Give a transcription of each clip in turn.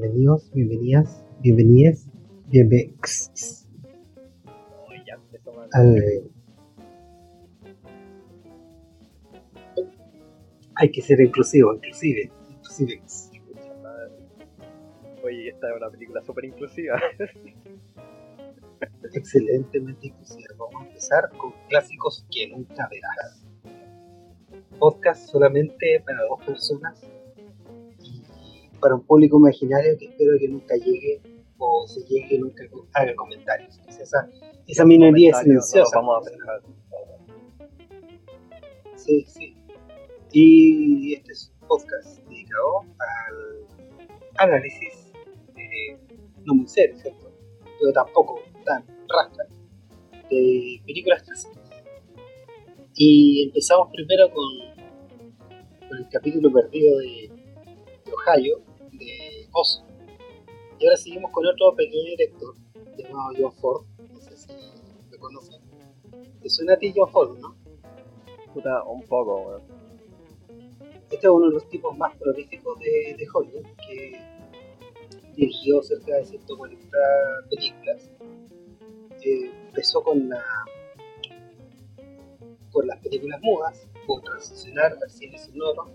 Bienvenidos, bienvenidas, bienvenidas, bienvenidos al... Hay que ser inclusivo, inclusive, inclusive. Oye, esta es una película súper inclusiva. Excelentemente inclusiva. Vamos a empezar con clásicos que nunca verás. Podcast solamente para dos personas para un público imaginario que espero que nunca llegue o si llegue nunca haga comentarios. esa, esa minoría es silenciosa. vamos a pensar. Sí, sí. Y este es un podcast dedicado al análisis eh, no muy serio, ¿cierto? Pero tampoco tan rasca de películas clásicas. Y empezamos primero con, con el capítulo perdido de, de Ohio, Y ahora seguimos con otro pequeño director llamado John Ford. No sé si lo conocen. Te suena a ti John Ford, ¿no? Puta, un poco, Este es uno de los tipos más prolíficos de, de Hollywood, que dirigió cerca de 140 películas. Eh, empezó con la con las películas mudas, pudo transicionar al cine sonoro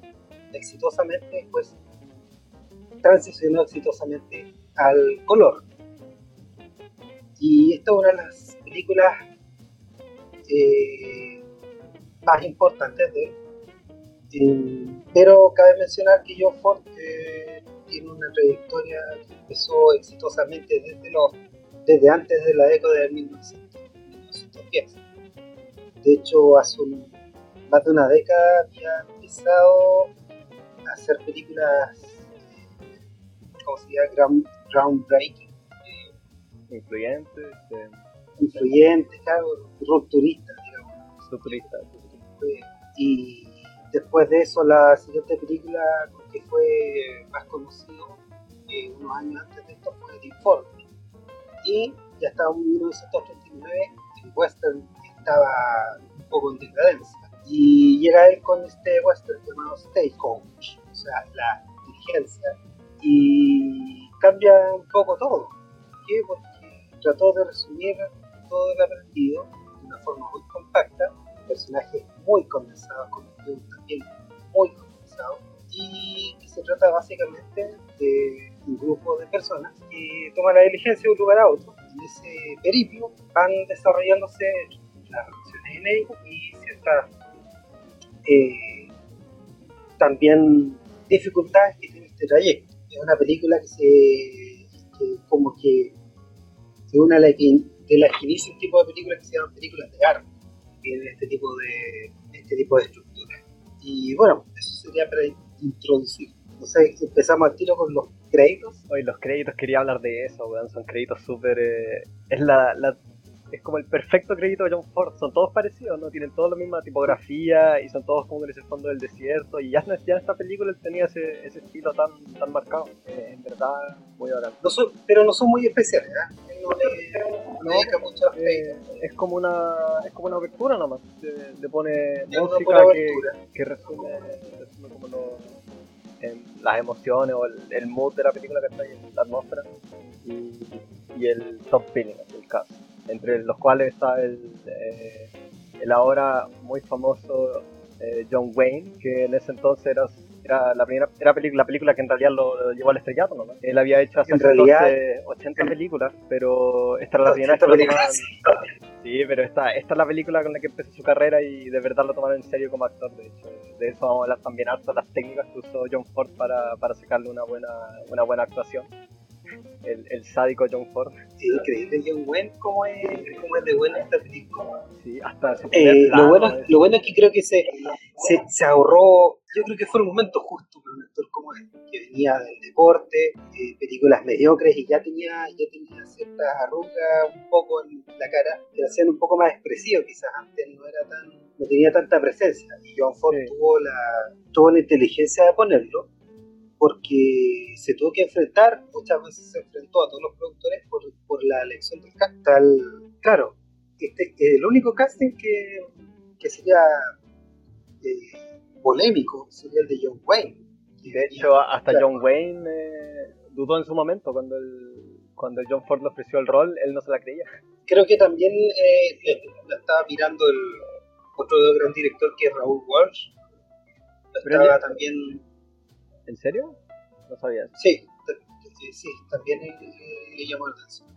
exitosamente, después transicionó exitosamente al color. Y esta es una de las películas eh, más importantes de él. pero cabe mencionar que John Ford eh, tiene una trayectoria que empezó exitosamente desde, los, desde antes de la década de 1910. De hecho, hace más de una década había empezado a hacer películas se llama? groundbreaking. Eh, influyente. Este, influyente, claro, rupturista, digamos. Rupturista. Y después de eso, la siguiente película que fue más conocido, eh, unos años antes de esto, fue The Informe. Y ya estaba en 1939, el western estaba un poco en decadencia. Y llega él con este western llamado Stagecoach, o sea, la dirigencia y cambia un poco todo. ¿Por qué? Porque trató de resumir todo el aprendido de una forma muy compacta, personajes muy condensados, con un también muy condensado, y que se trata básicamente de un grupo de personas que toman la diligencia de un lugar a otro. En ese periplo van desarrollándose las relaciones en ellos y ciertas eh, también dificultades que tiene este trayecto es una película que se como que es una de las de las que inicia un tipo de películas que se llaman películas de arte tienen este tipo de este tipo de estructura. Y bueno eso sería para introducir. No sé empezamos al tiro con los créditos. Hoy los créditos quería hablar de eso son créditos súper eh, es la es como el perfecto crédito de John Ford. Son todos parecidos, ¿no? Tienen toda la misma tipografía y son todos como en ese fondo del desierto. Y ya, ya en esta película él tenía ese, ese estilo tan, tan marcado. Eh, en verdad, voy a hablar. No son, pero no son muy especiales, ¿eh? No le, no, dedica mucho eh, Es como una es como una abertura nomás. Le, pone música que, que, resume, resume como lo, las emociones o el, mood de la película que está ahí, la atmósfera y, y el top feeling, el caso entre los cuales está el, eh, el ahora muy famoso eh, John Wayne, que en ese entonces era, era la primera era película, la película que en realidad lo, llevó al estrellato, ¿no? Él había hecho hace realidad, 80 películas, pero esta es la primera que Sí, pero esta, esta es la película con la que empezó su carrera y de verdad lo tomaron en serio como actor, de hecho. De eso vamos a hablar también harto, las técnicas que usó John Ford para, para sacarle una buena, una buena actuación el, el sádico John Ford. Sí, increíble John Wayne, ¿cómo es, cómo es de buena esta película? Sí, hasta eh, lo, bueno, lo bueno es que creo que se, se, se, ahorró, yo creo que fue el momento justo para un actor como él, que venía del deporte, eh, películas mediocres y ya tenía, ya tenía ciertas arrugas un poco en la cara, que lo hacían un poco más expresivo, quizás antes no era tan no tenía tanta presencia y John Ford tuvo la tuvo la inteligencia de ponerlo porque se tuvo que enfrentar, muchas veces se enfrentó a todos los productores por, por la elección del casting. Claro, este, el único casting que, que sería eh, polémico sería el de John Wayne. De hecho, hasta John Wayne eh, dudó en su momento cuando el, cuando John Ford le ofreció el rol, él no se la creía. Creo que también eh, la estaba mirando el otro gran director que es Raúl Walsh. estaba también. ¿En serio? No sabía. Sí, sí, también le, llamó la atención.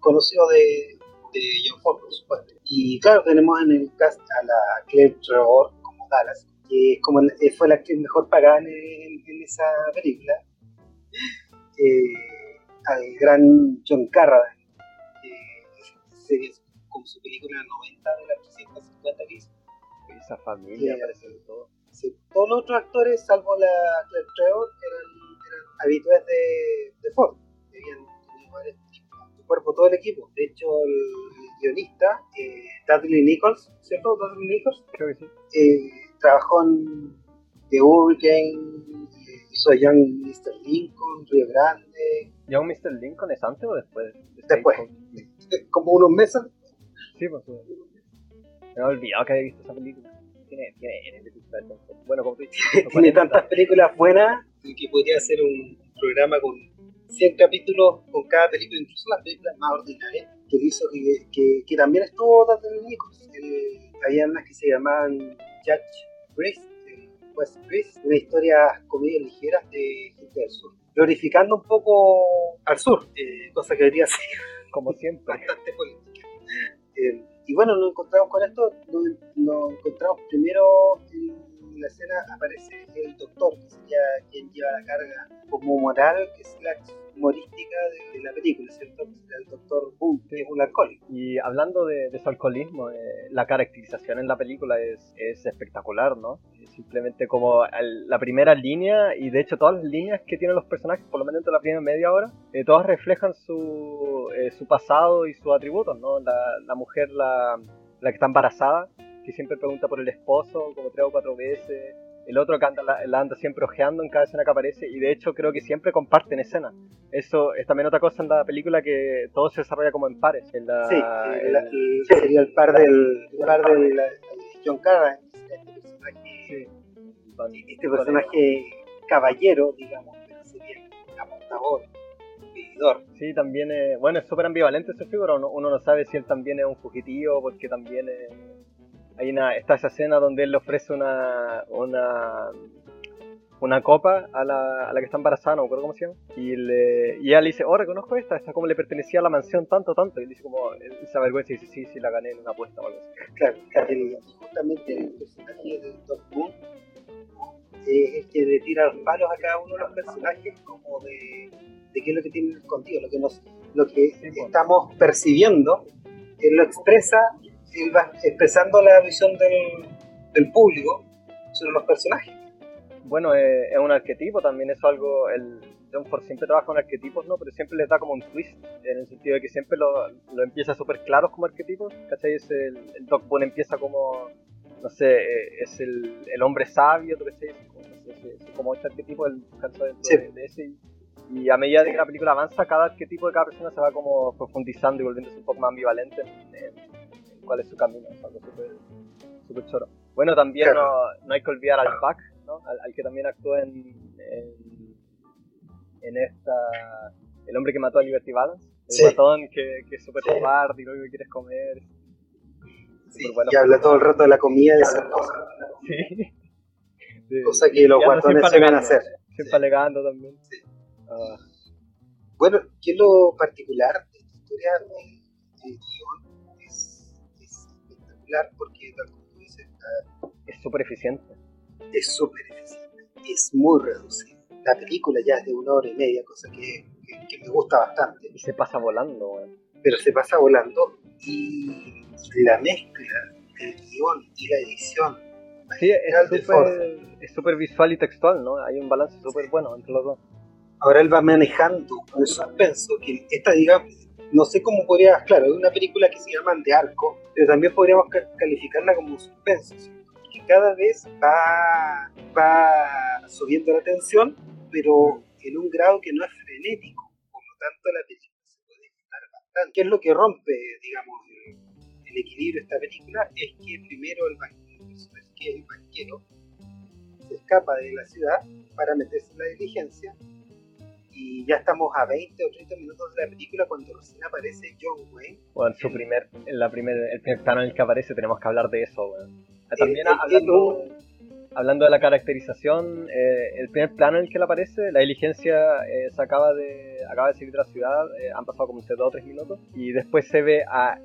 conocido de, de John Ford, por supuesto. Y claro, tenemos en el cast a la Claire Trevor como Dallas, que como fue la actriz mejor pagada en, esa película. Eh, al gran John Carradine, que como su película 90 de las 350 que hizo. Esa familia aparece de todo. todos los otros actores, salvo la Claire Trevor, eran, eran habituales de, de Ford. Habían tenido varios cuerpo todo el equipo. De hecho, el, guionista, eh, Dudley Nichols, ¿cierto? Dudley Nichols. Creo que sí. Eh, trabajó en The Hurricane, eh, hizo Young Mr. Lincoln, Río Grande, ¿Young Mr. Lincoln es antes o después? Después. Como unos meses. Sí, pues. Me he olvidado que había visto esa película. Tiene, tiene películas. Bueno, como tú tiene tantas películas buenas que podría ser un programa con 100 capítulos con cada película, incluso las películas más ordinarias, que hizo que, que, también estuvo Daniel Nichols. había unas que se llamaban Judge Priest, West Priest, una historia comedias ligeras de gente del sur glorificando un poco al sur, eh, cosa que debería ser como siempre bastante política. Y bueno, nos encontramos con esto, nos, encontramos primero en la escena aparece el doctor, que sería quien lleva la carga como moral, que es la humorística de, la película, ¿cierto? El doctor Boone, que es un alcohólico. Y hablando de, su alcoholismo, eh, la caracterización en la película es, es espectacular, ¿no? Simplemente como la primera línea, y de hecho todas las líneas que tienen los personajes, por lo menos entre la primera media hora, eh, todas reflejan su, eh, su pasado y sus atributos, ¿no? La, la mujer, la, la que está embarazada, que siempre pregunta por el esposo como tres o cuatro veces, el otro que anda, la, anda siempre ojeando en cada escena que aparece y de hecho creo que siempre comparten escena. Eso es también otra cosa en la película que todo se desarrolla como en pares. En la, sí, sería el par del, par del John Carradine, este personaje, este personaje caballero, digamos, sería amortador. Sí, también, es, bueno, es súper ambivalente ese figura, uno, uno, no sabe si él también es un fugitivo, porque también es, hay una, está esa escena donde él le ofrece una, una, una copa a la, a la que está embarazada, no me acuerdo cómo se llama, y, le, y ella le dice, oh, reconozco esta, esta como le pertenecía a la mansión tanto, tanto, y él dice como, esa vergüenza y dice, sí, sí, la gané en una apuesta o algo así. Claro, justamente el personaje de Doc Moon es el que le tira los palos a cada uno de los personajes como de, de qué es lo que tienen escondido, lo que, nos, lo que estamos percibiendo, él lo expresa expresando la visión del, del público sobre los personajes. Bueno, eh, es un arquetipo, también es algo, el John Ford siempre trabaja con arquetipos, ¿no? Pero siempre les da como un twist, en el sentido de que siempre lo, lo empieza súper claros como arquetipos, ¿cachai? Es el, el Doc Boone empieza como, no sé, eh, es el, el hombre sabio, ¿tú qué Como, no como este arquetipo, el caso de, de, ese, y a medida de que la película avanza, cada arquetipo de cada persona se va como profundizando y volviéndose un poco más ambivalente cuál es su camino, es algo súper choro. Bueno, también no, no, hay que olvidar al Pac, ¿no? al, que también actuó en, en, esta El hombre que mató a Liberty Balance, el ratón que, que es súper sí. y lo que quieres comer. Sí, y habla todo el rato de la comida y de esas cosas. Sí. Cosa que los guatones se van a hacer. Siempre alegando también. Sí. Ah. Bueno, ¿qué es lo particular de esta historia? El guion porque, tal como tú dices, es súper eficiente. Es súper eficiente, es muy reducido. La película ya es de una hora y media, cosa que, que, me gusta bastante. Y se pasa volando, Pero se pasa volando y la mezcla del guion y la edición. Sí, es súper visual y textual, ¿no? Hay un balance súper bueno entre los dos. Ahora él va manejando un suspenso que esta, digamos, no sé cómo podría, claro, es una película que se llama De Arco, pero también podríamos calificarla como un suspenso, que cada vez va, va subiendo la tensión, pero en un grado que no es frenético, por lo tanto la película se puede disfrutar bastante. ¿Qué es lo que rompe, digamos, el, equilibrio de esta película? Es que primero el banquero, el banquero se escapa de la ciudad para meterse en la diligencia y ya estamos a 20 o 30 minutos de la película cuando recién aparece John Wayne. Bueno, su primer, en la primer, el primer plano en el que aparece tenemos que hablar de eso, bueno. También hablando, hablando de la caracterización, eh, el primer plano en el que él aparece, la diligencia eh, se acaba de, acaba de salir de la ciudad, eh, han pasado como 2 o 3 minutos, y después se ve a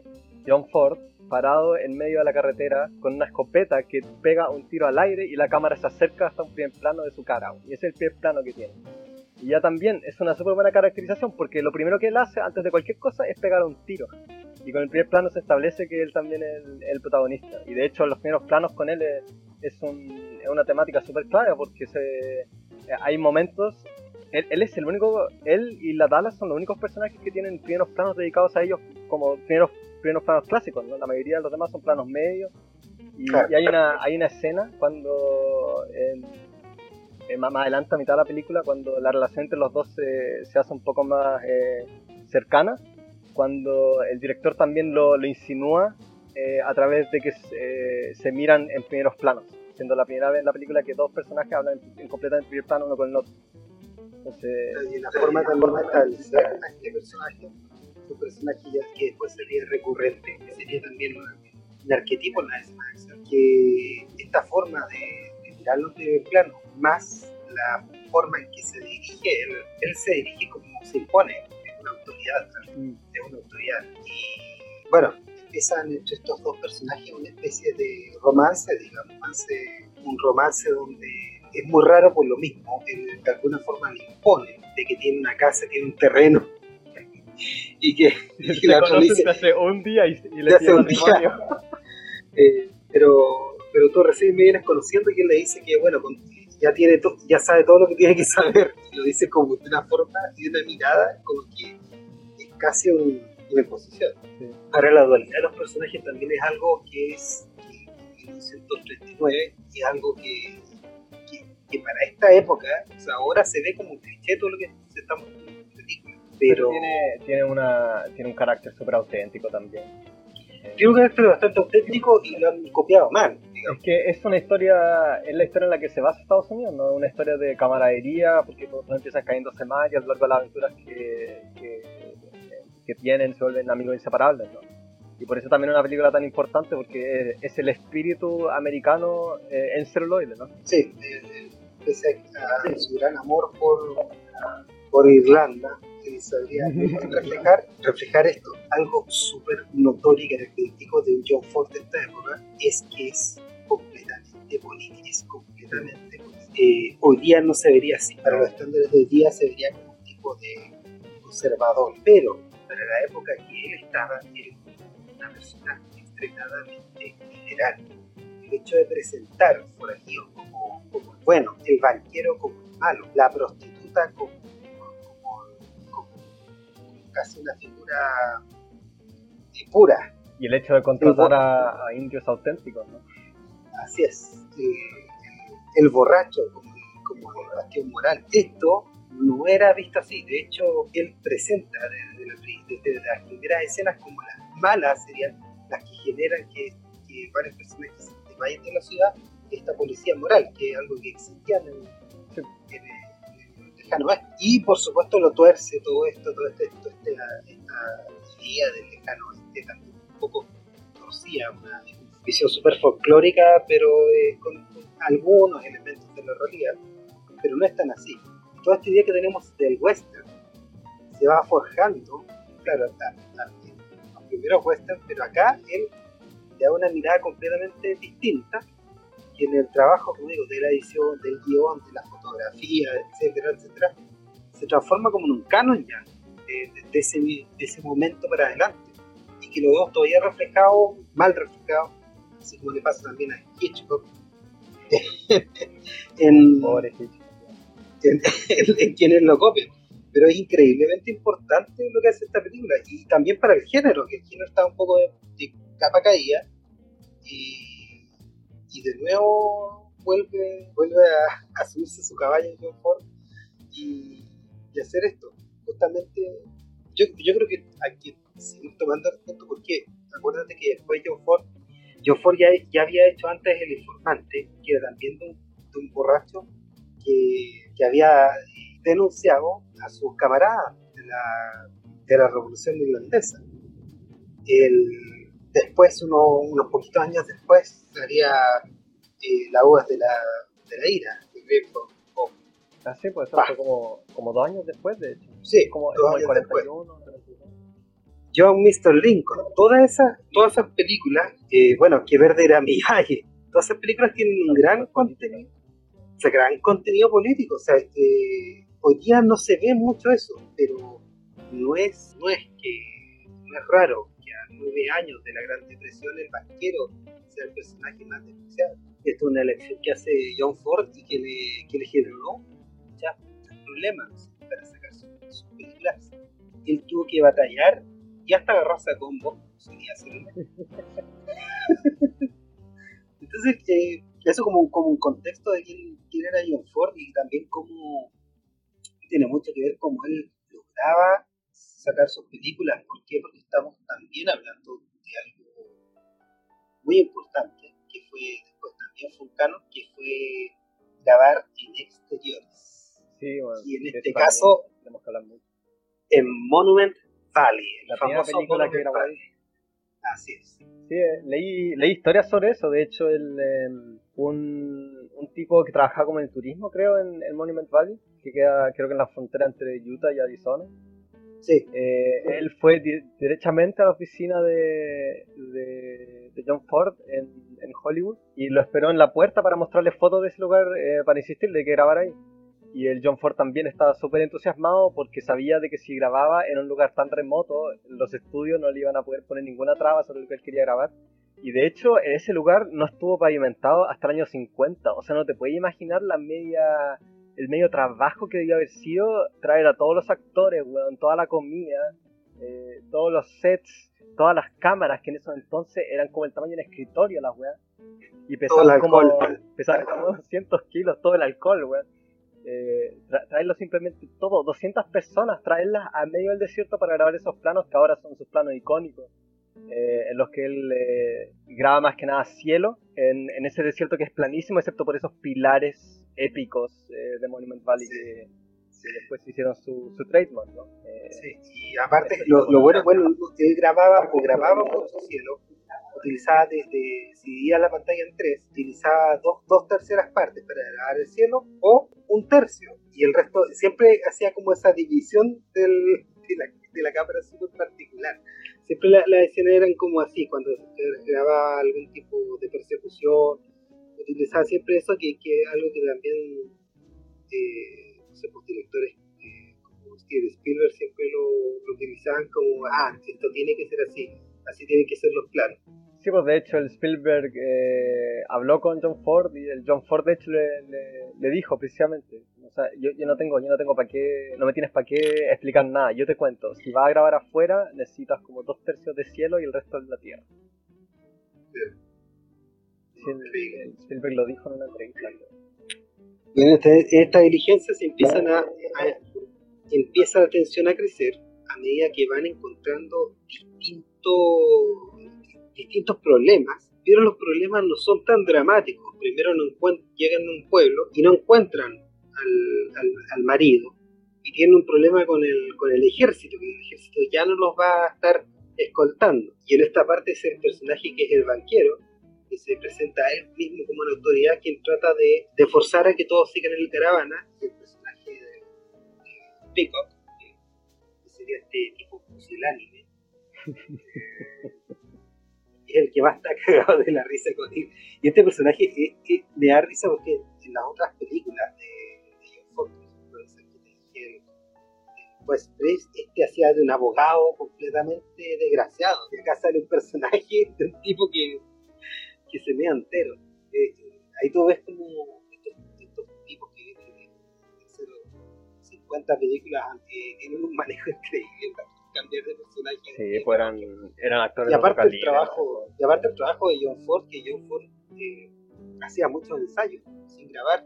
John Ford parado en medio de la carretera con una escopeta que pega un tiro al aire y la cámara se acerca hasta un primer plano de su cara, y ese es el primer plano que tiene. Y ya también es una súper buena caracterización porque lo primero que él hace antes de cualquier cosa es pegar un tiro. Y con el primer plano se establece que él también es el, protagonista. Y de hecho, los primeros planos con él es, una temática súper clara porque se, hay momentos. Él, es el único. Él y la Dallas son los únicos personajes que tienen primeros planos dedicados a ellos como primeros, primeros planos clásicos. ¿no? La mayoría de los demás son planos medios. Y, hay, una, hay una escena cuando. Eh, más adelante a mitad de la película, cuando la relación entre los dos se, se hace un poco más eh, cercana, cuando el director también lo, lo insinúa eh, a través de que se, se, miran en primeros planos, siendo la primera vez en la película que dos personajes hablan en, completamente primer plano uno con el otro. Entonces, y la forma también de establecer a este personaje, un personaje que después sería recurrente, que sería también un, arquetipo en la escena que esta forma de, de mirarlo en primer plano, más la forma en que se dirige, él, él se dirige como se impone, es una autoridad, mm. es una autoridad. Y bueno, empiezan entre estos dos personajes una especie de romance, digamos, un romance donde es muy raro por lo mismo, él de alguna forma le impone de que tiene una casa, tiene un terreno. y que, y la otra dice, hace un día y, le hace un día. eh, pero, pero tú recién me vienes conociendo y él le dice que, bueno, con, ya, tiene ya sabe todo lo que tiene que saber. Lo dice como de una forma y de una mirada como que es casi un, una exposición. Ahora la dualidad de los personajes también es algo que es en 1939 y es algo que, que, para esta época, o sea, ahora se ve como un cliché todo lo que se está mostrando en película. Pero, tiene, tiene, una, tiene un carácter súper auténtico también. Tiene un carácter bastante auténtico y lo han copiado mal. Es que es una historia, es la historia en la que se basa Estados Unidos, ¿no? Una historia de camaradería, porque todos empiezan cayéndose mal y a lo largo de las aventuras que, que, tienen se vuelven amigos inseparables, ¿no? Y por eso también es una película tan importante, porque es, el espíritu americano eh, en celuloide, ¿no? Sí, pese a su gran amor por, por Irlanda, que sabría reflejar, reflejar esto. Algo súper notorio y característico de John Ford de esta época es que es completamente político, es completamente eh, hoy día no se vería así, para los estándares de hoy día se vería como un tipo de conservador, pero para la época que él estaba, era una persona extremadamente liberal. El hecho de presentar por aquí como, como bueno, el banquero como el malo, la prostituta como, como, casi una figura pura. Y el hecho de contratar a, indios auténticos, ¿no? Así es. Eh, el borracho como, como bastión moral. Esto no era visto así. De hecho, él presenta desde, las primeras escenas como las malas serían las que generan que, varias personas se vayan de la ciudad, esta policía moral, que es algo que existía en el, lejano oeste. Y por supuesto lo tuerce todo esto, todo este, este esta idea del lejano oeste también un poco torcía, una visión súper folclórica, pero eh, con, algunos elementos de la realidad, pero no es tan así. Toda esta idea que tenemos del western se va forjando, claro, los primeros western, pero acá él le da una mirada completamente distinta y en el trabajo, como digo, de la edición, del guion, de la fotografía, etcétera, etcétera, se transforma como en un canon ya, de, ese, de ese momento para adelante. Y que lo vemos todavía reflejado, mal reflejado, así como le pasa también a Hitchcock. en, en, quienes lo copian. Pero es increíblemente importante lo que hace esta película. Y también para el género, que el género está un poco de, capa caída. Y, y, de nuevo vuelve, vuelve a, subirse su caballo John Ford y, y, hacer esto. Justamente, yo, yo creo que hay que seguir tomando el punto porque acuérdate que después John Ford Ford ya, ya había hecho antes El Informante, que era también de un, borracho que, que, había denunciado a sus camaradas de la, de la revolución irlandesa. El, después, unos poquitos años después, sería eh, la voz de la, de la ira, Ah, sí, pues eso fue como, como dos años después, de hecho. Sí, como, dos años después. John Mr. Lincoln, todas esas, todas esas películas, eh, bueno, que verde era mi valle, todas esas películas tienen un gran contenido, o sea, gran contenido político, o sea, eh, hoy día no se ve mucho eso, pero no es, no es que, no es raro que a nueve años de la Gran Depresión el banquero sea el personaje más despreciado. Esto es una elección que hace John Ford y que le, que le generó muchos problemas para sacar sus, películas. Él tuvo que batallar y hasta agarrarse a combo. Entonces, eh, eso como, como un contexto de quién, quién, era John Ford y también cómo tiene mucho que ver cómo él lograba sacar sus películas. ¿Por qué? Porque estamos también hablando de algo muy importante, que fue después también Fulcano, que fue grabar en exteriores. Sí, bueno, y en este caso, en Monument Valley, la primera película que grabó ahí. Así es. Sí, eh, leí, leí historias sobre eso. De hecho, el, em, un, un, tipo que trabajaba como en turismo, creo, en, el Monument Valley, que queda, creo que en la frontera entre Utah y Arizona. Sí. Eh, él fue directamente a la oficina de, de, John Ford en, en, Hollywood y lo esperó en la puerta para mostrarle fotos de ese lugar eh, para insistirle que grabara ahí. Y el John Ford también estaba súper entusiasmado porque sabía de que si grababa en un lugar tan remoto, los estudios no le iban a poder poner ninguna traba sobre lo que él quería grabar. Y de hecho, en ese lugar no estuvo pavimentado hasta el año 50. O sea, no te puedes imaginar la media, el medio trabajo que debió haber sido traer a todos los actores, weón, toda la comida, eh, todos los sets, todas las cámaras que en esos entonces eran como el tamaño de un escritorio, las weas. Y pesaban como, pesaban como 200 kilos todo el alcohol, weón eh, traerlo simplemente todo, 200 personas, traerlas a medio del desierto para grabar esos planos que ahora son sus planos icónicos, eh, en los que él eh, graba más que nada cielo, en, ese desierto que es planísimo, excepto por esos pilares épicos eh, de Monument Valley que, después hicieron su, su trademark. ¿no? sí, y aparte, lo, lo bueno, bueno, él grababa o grababa mucho cielo utilizaba desde, si dividía la pantalla en tres, utilizaba dos, dos terceras partes para grabar el cielo o un tercio. Y el resto siempre hacía como esa división del, de, la, de la cámara súper particular. Siempre las la escenas eran como así, cuando grababa algún tipo de persecución, utilizaba siempre eso, que, que algo que también, eh, no sé, pues directores eh, como Steven Spielberg siempre lo, lo utilizaban como, ah, esto tiene que ser así, así tienen que ser los planos. Sí, pues de hecho el Spielberg eh, habló con John Ford y el John Ford de hecho le, dijo precisamente, o sea, yo, yo no tengo, yo no tengo para qué, no me tienes para qué explicar nada, yo te cuento, si vas a grabar afuera necesitas como dos tercios de cielo y el resto de la tierra. Sí, el, Spielberg lo dijo en una entrevista. Y en, esta diligencia se empiezan a, empieza la tensión a crecer a medida que van encontrando distintos distintos problemas, pero los problemas no son tan dramáticos. Primero no llegan a un pueblo y no encuentran al, al, marido y tienen un problema con el, con el ejército, que el ejército ya no los va a estar escoltando. Y en esta parte es el personaje que es el banquero, que se presenta a él mismo como una autoridad quien trata de, de forzar a que todos sigan en la caravana, el personaje de, Peacock, que sería este tipo pusilánime. el que más está cagado de la risa con él. Y este personaje es, me da risa porque en las otras películas de, de John pues este hacía de un abogado completamente desgraciado. Y acá sale un personaje de un tipo que, que se mea entero. Eh, ahí tú ves como estos, tipos que hacer 50 películas tienen un manejo increíble cambiar de personaje. Sí, pues eran, eran actores y aparte el trabajo Y aparte el trabajo de John Ford, que John Ford eh, hacía muchos ensayos sin grabar.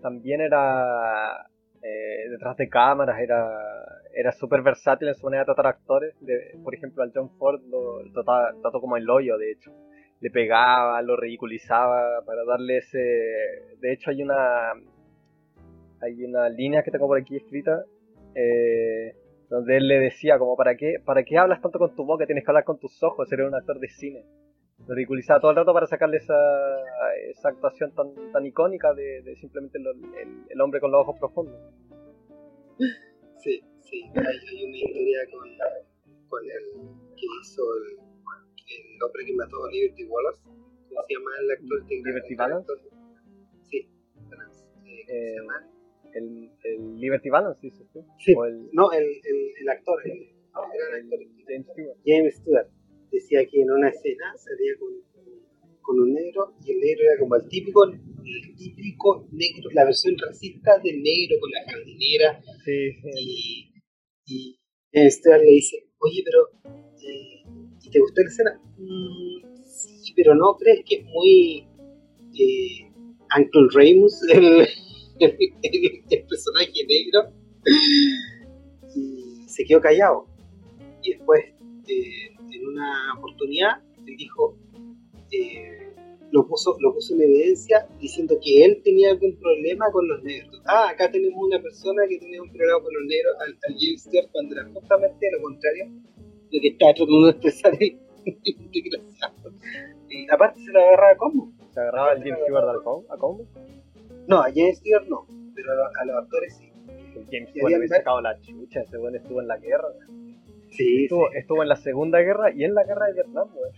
También era eh, detrás de cámaras, era, era súper versátil en su manera de tratar actores. De, por ejemplo, al John Ford lo, trató como el hoyo, de hecho. Le pegaba, lo ridiculizaba para darle ese... De hecho, hay una hay una línea que tengo por aquí escrita eh, donde él le decía como para qué, para qué hablas tanto con tu boca, tienes que hablar con tus ojos, eres un actor de cine. Lo ridiculizaba todo el rato para sacarle esa, esa actuación tan, tan icónica de, simplemente el, el, hombre con los ojos profundos. Sí, sí, hay, una historia con, con el que hizo el, el hombre que mató a Liberty Wallace, ¿cómo se llama el actor? Liberty Balance. Sí, Balance. Eh, ¿Cómo se eh, llama? el, el Liberty Balance, dices tú. Sí, no, el, el, actor, el, actor, James Stewart. James Stewart decía que en una escena salía con, con un negro y el negro era como el típico, el típico negro, la versión racista del negro con la jardinera. Sí, sí. Y, y James Stewart le dice, oye, pero eh, ¿y te gustó la escena? Mm, sí, pero no crees que es muy eh, Uncle el, el, personaje negro y se quedó callado. Y después, eh, en una oportunidad, él dijo, eh, lo, puso, lo puso en evidencia diciendo que él tenía algún problema con los negros. Ah, acá tenemos una persona que tenía un problema con los negros al, al James cuando era justamente lo contrario lo que está tratando de expresar desgraciado. Y aparte se la agarraba a combo. ¿Se agarraba el James Stewart a combo? No, a James Stewart no, pero a, los actores sí. El James Stewart había sacado la chucha, ese bueno estuvo en la guerra. Sí estuvo, sí. estuvo en la Segunda Guerra y en la Guerra de Vietnam, güey.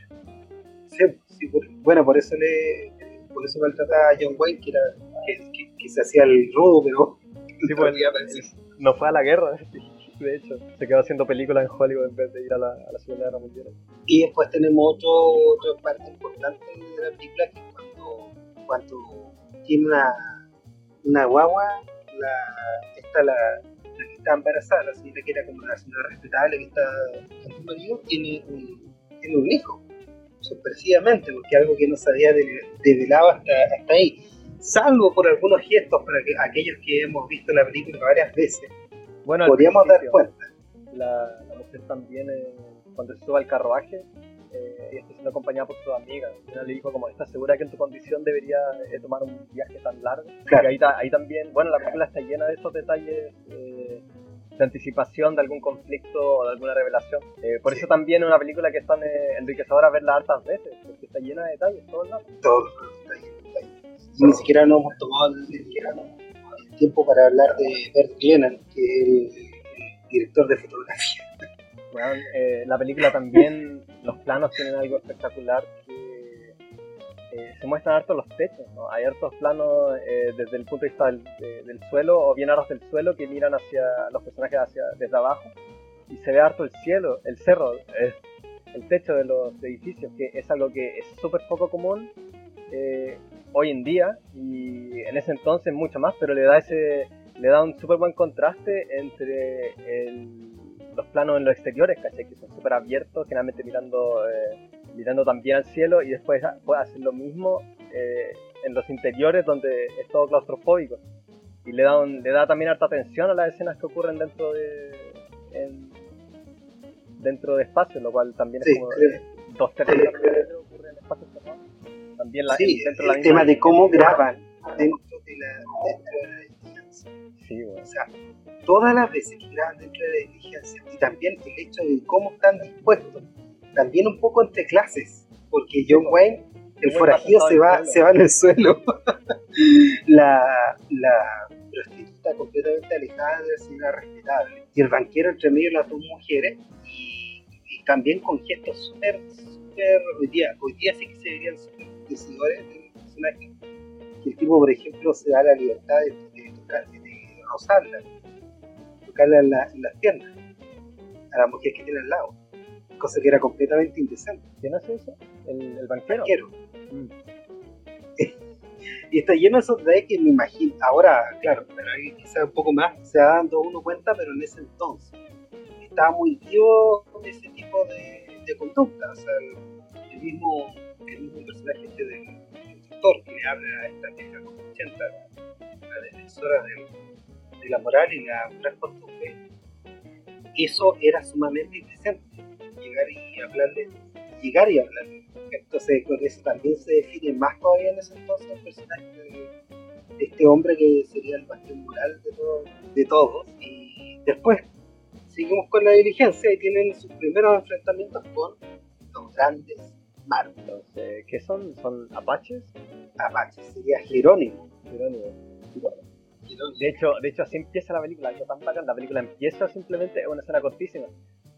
Sí, sí bueno, por eso le por eso maltrataba a John Wayne, que, era, que, que, se hacía el rudo, pero sí, pues, no fue a la guerra, de hecho, se quedó haciendo películas en Hollywood en vez de ir a la, a la Segunda Guerra Mundial. Y después tenemos otro, otra parte importante de la película, que cuando, cuando tiene una una guagua, la, esta la, la que está embarazada, la señora que era como una señora respetable que está con su marido, tiene un, tiene un hijo, sorpresivamente, porque algo que no se había develado hasta, hasta ahí, salvo por algunos gestos para que aquellos que hemos visto la película varias veces, bueno, podríamos dar cuenta. La, la mujer también, eh, cuando se sube al carruaje, eh, y está siendo acompañada por su amiga. Ella le dijo como, ¿estás segura que en tu condición debería eh, tomar un viaje tan largo? Claro. Y ahí, ahí, también, bueno, la película está llena de esos detalles eh, de anticipación de algún conflicto o de alguna revelación. Eh, por eso también es una película que es tan enriquecedora verla hartas veces, porque está llena de detalles todo el rato. Todos los detalles. Y ni siquiera nos hemos tomado el, tiempo para hablar de Bert Glennon, que es el director de fotografía. Eh, la película también, los planos tienen algo espectacular que eh, se muestran hartos los techos, ¿no? Hay hartos planos eh, desde el punto de vista del, suelo o bien aros del suelo que miran hacia los personajes hacia desde abajo y se ve harto el cielo, el cerro, el techo de los edificios, que es algo que es súper poco común hoy en día y en ese entonces mucho más, pero le da ese le da un súper buen contraste entre el los planos en los exteriores, ¿cachai? Que son súper abiertos, generalmente mirando, eh, mirando también al cielo y después puede hacer lo mismo eh, en los interiores donde es todo claustrofóbico. Y le da, le da también harta atención a las escenas que ocurren dentro de dentro de espacios, lo cual también es como dos tercios de ocurre en espacios cerrados. También la, sí, dentro el tema de cómo graban. dentro de la, dentro de la Sí, bueno. O sea, todas las veces que graban dentro de la diligencia y también el hecho de cómo están dispuestos, también un poco entre clases, porque John Wayne, el forajido se va, se va en el suelo, la, la prostituta completamente alejada de la señora respetable, y el banquero entre medio de las dos mujeres, y, también con gestos súper, súper, hoy día, hoy día sí que se verían súper decidores del personaje, que el tipo, por ejemplo, se da la libertad de, de, de, de rozarla, tocarle en, las piernas a la mujer que tiene al lado, cosa que era completamente indecente. ¿Quién hace eso? ¿El, el banquero? Mm. y está lleno de esos detalles que me imagino, ahora, claro, pero ahí quizás un poco más se va dando uno cuenta, pero en ese entonces estaba muy vivo ese tipo de, de conducta, o sea, el, mismo, el mismo personaje este del, doctor que le habla a esta vieja como 80, la defensora de la moral y la moral costumbre, eso era sumamente indecente. Llegar y hablarle, llegar y hablarle. Entonces, con eso también se define más todavía en ese entonces el personaje de, este hombre que sería el bastión moral de, todo, de todos. Y después seguimos con la diligencia y tienen sus primeros enfrentamientos con los grandes Entonces, ¿qué son? ¿Son apaches? Apaches, sería Jerónimo. Jerónimo. De hecho, de hecho, así empieza la película, algo tan bacán. La película empieza simplemente, es una escena cortísima,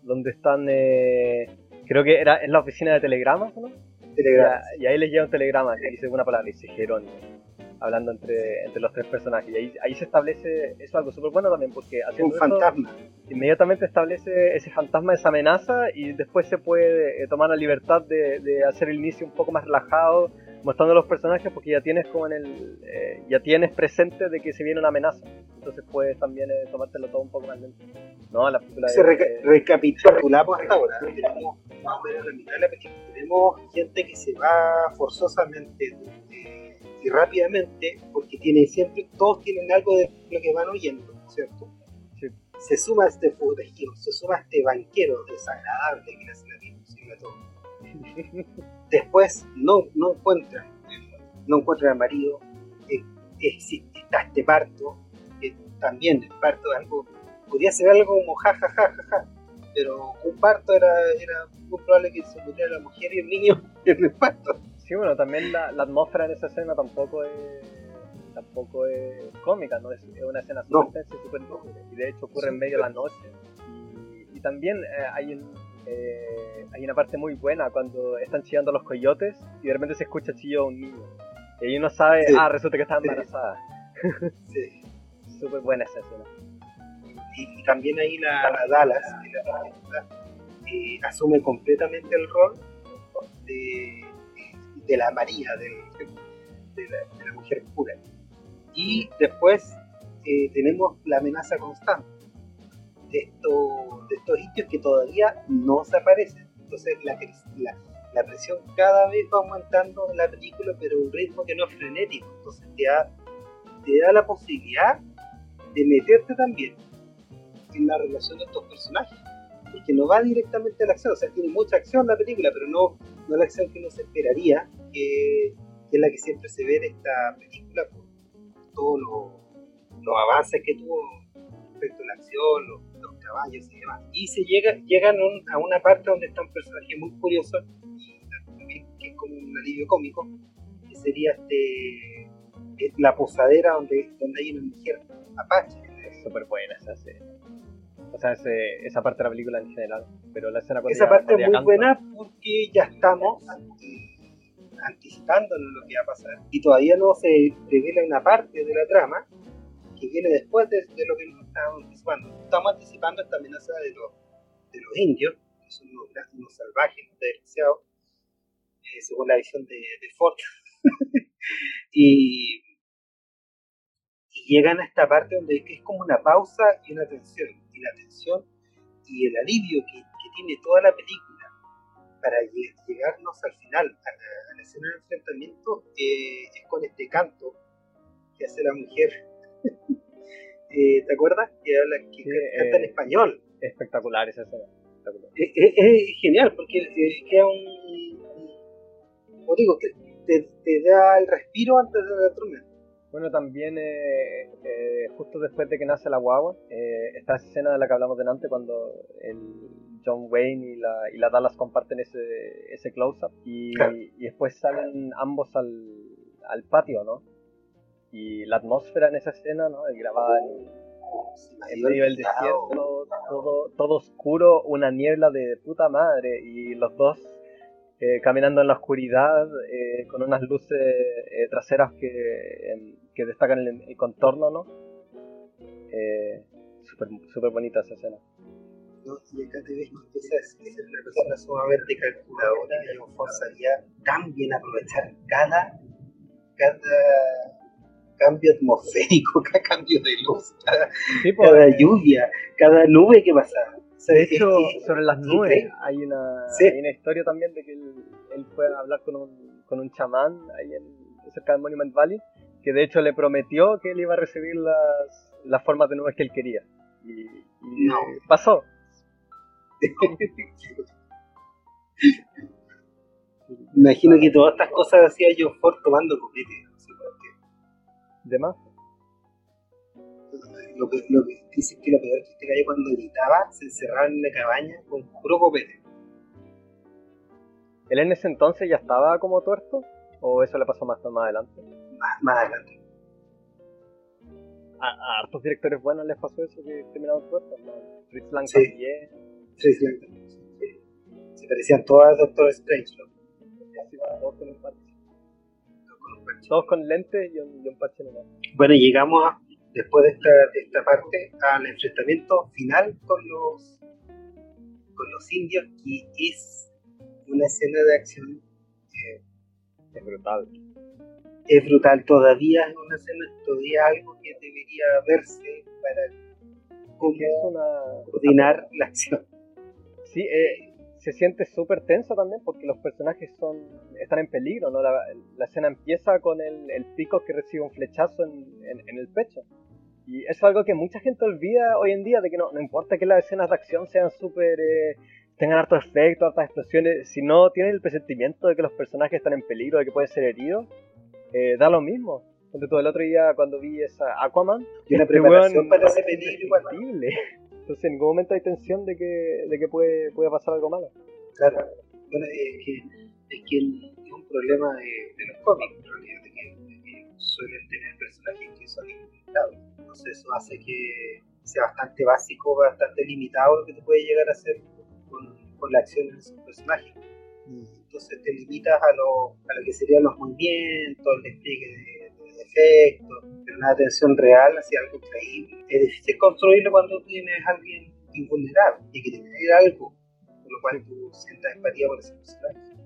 donde están, eh, creo que era en la oficina de telegramas, ¿no? Telegramas. Y, y ahí les llega un telegrama que dice una palabra, dice Jerónimo hablando entre, entre los tres personajes. Y ahí, ahí se establece, eso es algo súper bueno también, porque haciendo un fantasma. inmediatamente establece ese fantasma, esa amenaza, y después se puede eh, tomar la libertad de, de, hacer el inicio un poco más relajado, mostrando a los personajes, porque ya tienes como en el, eh, ya tienes presente de que se viene una amenaza. Entonces puedes también eh, tomártelo todo un poco más lento. No, la película se reca recapitulamos hasta ahora. Tenemos, tenemos gente que se va forzosamente y rápidamente, porque tiene siempre, todos tienen algo de lo que van oyendo, ¿cierto? Se suma este forajido, se suma este banquero desagradable que le hace la vida a todos. Después no, no encuentran, no encuentran al marido, eh, existe, está este parto, que también el parto es algo, podía ser algo como ja ja ja ja ja, pero un parto era, era muy probable que se muriera la mujer y el niño en el parto. Sí, bueno, también la, la, atmósfera en esa escena tampoco es tampoco es cómica, ¿no? Es, una escena súper tensa y súper Y de hecho ocurre en medio de la noche. Y, y también eh, hay, un, eh, hay una parte muy buena cuando están chillando los coyotes y de repente se escucha chillo de un niño. Y ahí uno sabe, ah, resulta que está embarazada. Sí. súper buena esa escena. Y, y también ahí la, la Dallas, que la eh, asume completamente el rol de de la María, de, la, mujer pura. Y después eh, tenemos la amenaza constante de, esto, de estos indios que todavía no se aparecen. Entonces la, la, presión cada vez va aumentando en la película, pero un ritmo que no es frenético. Entonces te te da la posibilidad de meterte también en la relación de estos personajes. Porque no va directamente a la acción, o sea, tiene mucha acción la película, pero no, no la acción que uno se esperaría que, es la que siempre se ve en esta película por todos los, avances que tuvo respecto a la acción, los, caballos y demás. Y se llega, llegan a una parte donde está un personaje muy curioso también que es como un alivio cómico, que sería este la posadera donde, donde hay una mujer apache. Es súper buena esa serie. O sea, ese, esa parte de la película en general. Pero la escena Esa parte es muy buena porque ya estamos anticipándonos lo que va a pasar y todavía no se revela una parte de la trama que viene después de, lo que nos estamos anticipando. Estamos anticipando esta amenaza de los, de los indios, que son unos, salvajes, unos desgraciados, eh, según la visión de, de Ford. y, y llegan a esta parte donde es como una pausa y una tensión. Y la tensión y el alivio que, que tiene toda la película para llegarnos al final, a la, escena de enfrentamiento, eh, es con este canto que hace la mujer. eh, ¿Te acuerdas? Que, habla, que canta en eh, español. Espectacular esa escena. Es, es, genial, porque queda un, como digo, que te, te, da el respiro antes de la tormenta. Bueno, también eh, eh, justo después de que nace la guagua, eh, esta escena de la que hablamos delante, cuando el, John Wayne y la, y la Dallas comparten ese, ese close-up y, y, después salen ambos al, al, patio, ¿no? Y la atmósfera en esa escena, ¿no? Grabada en, en medio del desierto, todo, todo oscuro, una niebla de puta madre y los dos eh, caminando en la oscuridad eh, con unas luces eh, traseras que, que destacan el, el, contorno, ¿no? Súper super bonita esa escena. Y acá te ves que empieza a ser una persona sumamente calculadora y con sabía tan bien aprovechar cada, cada cambio atmosférico, cada cambio de luz, cada, pues, cada lluvia, cada nube que pasaba. De hecho, sobre las nubes hay una, hay una historia también de que él, él, fue a hablar con un, con un chamán ahí en, cerca de Monument Valley, que de hecho le prometió que él iba a recibir las, las formas de nubes que él quería. Y, y no. pasó. Imagino que todas estas cosas hacía yo Ford tomando copete. De más. Lo que, lo que dicen que lo peor es que este gallo cuando gritaba se encerraba en la cabaña con puro copete. ¿Él en ese entonces ya estaba como tuerto? ¿O eso le pasó más, más adelante? Más, más adelante. A, a hartos directores buenos les pasó eso que terminaron tuertos. ¿no? Fritz Lang Sí. también. Sí, sí, sí. Se parecían todas a Doctor Strange, ¿no? Todos con un parche. Con. Todos con lentes y un, y un parche nomás. Bueno, llegamos a- después de esta, de esta parte al enfrentamiento final con los con los indios, que es una escena de acción eh, Es brutal. es brutal. Todavía es una escena, todavía algo que debería verse para una... coordinar la acción. Sí, eh, se siente súper tenso también porque los personajes son están en peligro, ¿no? La, la escena empieza con el, el pico que recibe un flechazo en, en- en el pecho. Y eso es algo que mucha gente olvida hoy en día, de que no, no importa que las escenas de acción sean súper... eh, tengan hartos efectos, hartas explosiones, si no tienen el presentimiento de que los personajes están en peligro, de que pueden ser heridos, eh, da lo mismo. Ponte tú, el otro día cuando vi esa Aquaman, Y una este preparación para ese es peligro. Entonces en ningún momento hay tensión de que, de que puede, puede pasar algo malo. Claro. Bueno, es que, es que es un problema de, de los cómics, en realidad, de que, de que suelen tener personajes que son limitados. Entonces eso hace que sea bastante básico, bastante limitado lo que te puede llegar a hacer con, con la acción de esos personajes. Entonces te limitas a lo, a lo que serían los movimientos, el despliegue de, de efectos, pero una atención real hacia algo creíble. Es difícil construirlo cuando tienes a alguien invulnerable y que que tener algo, por lo cual tú sientas empatía por ese personaje.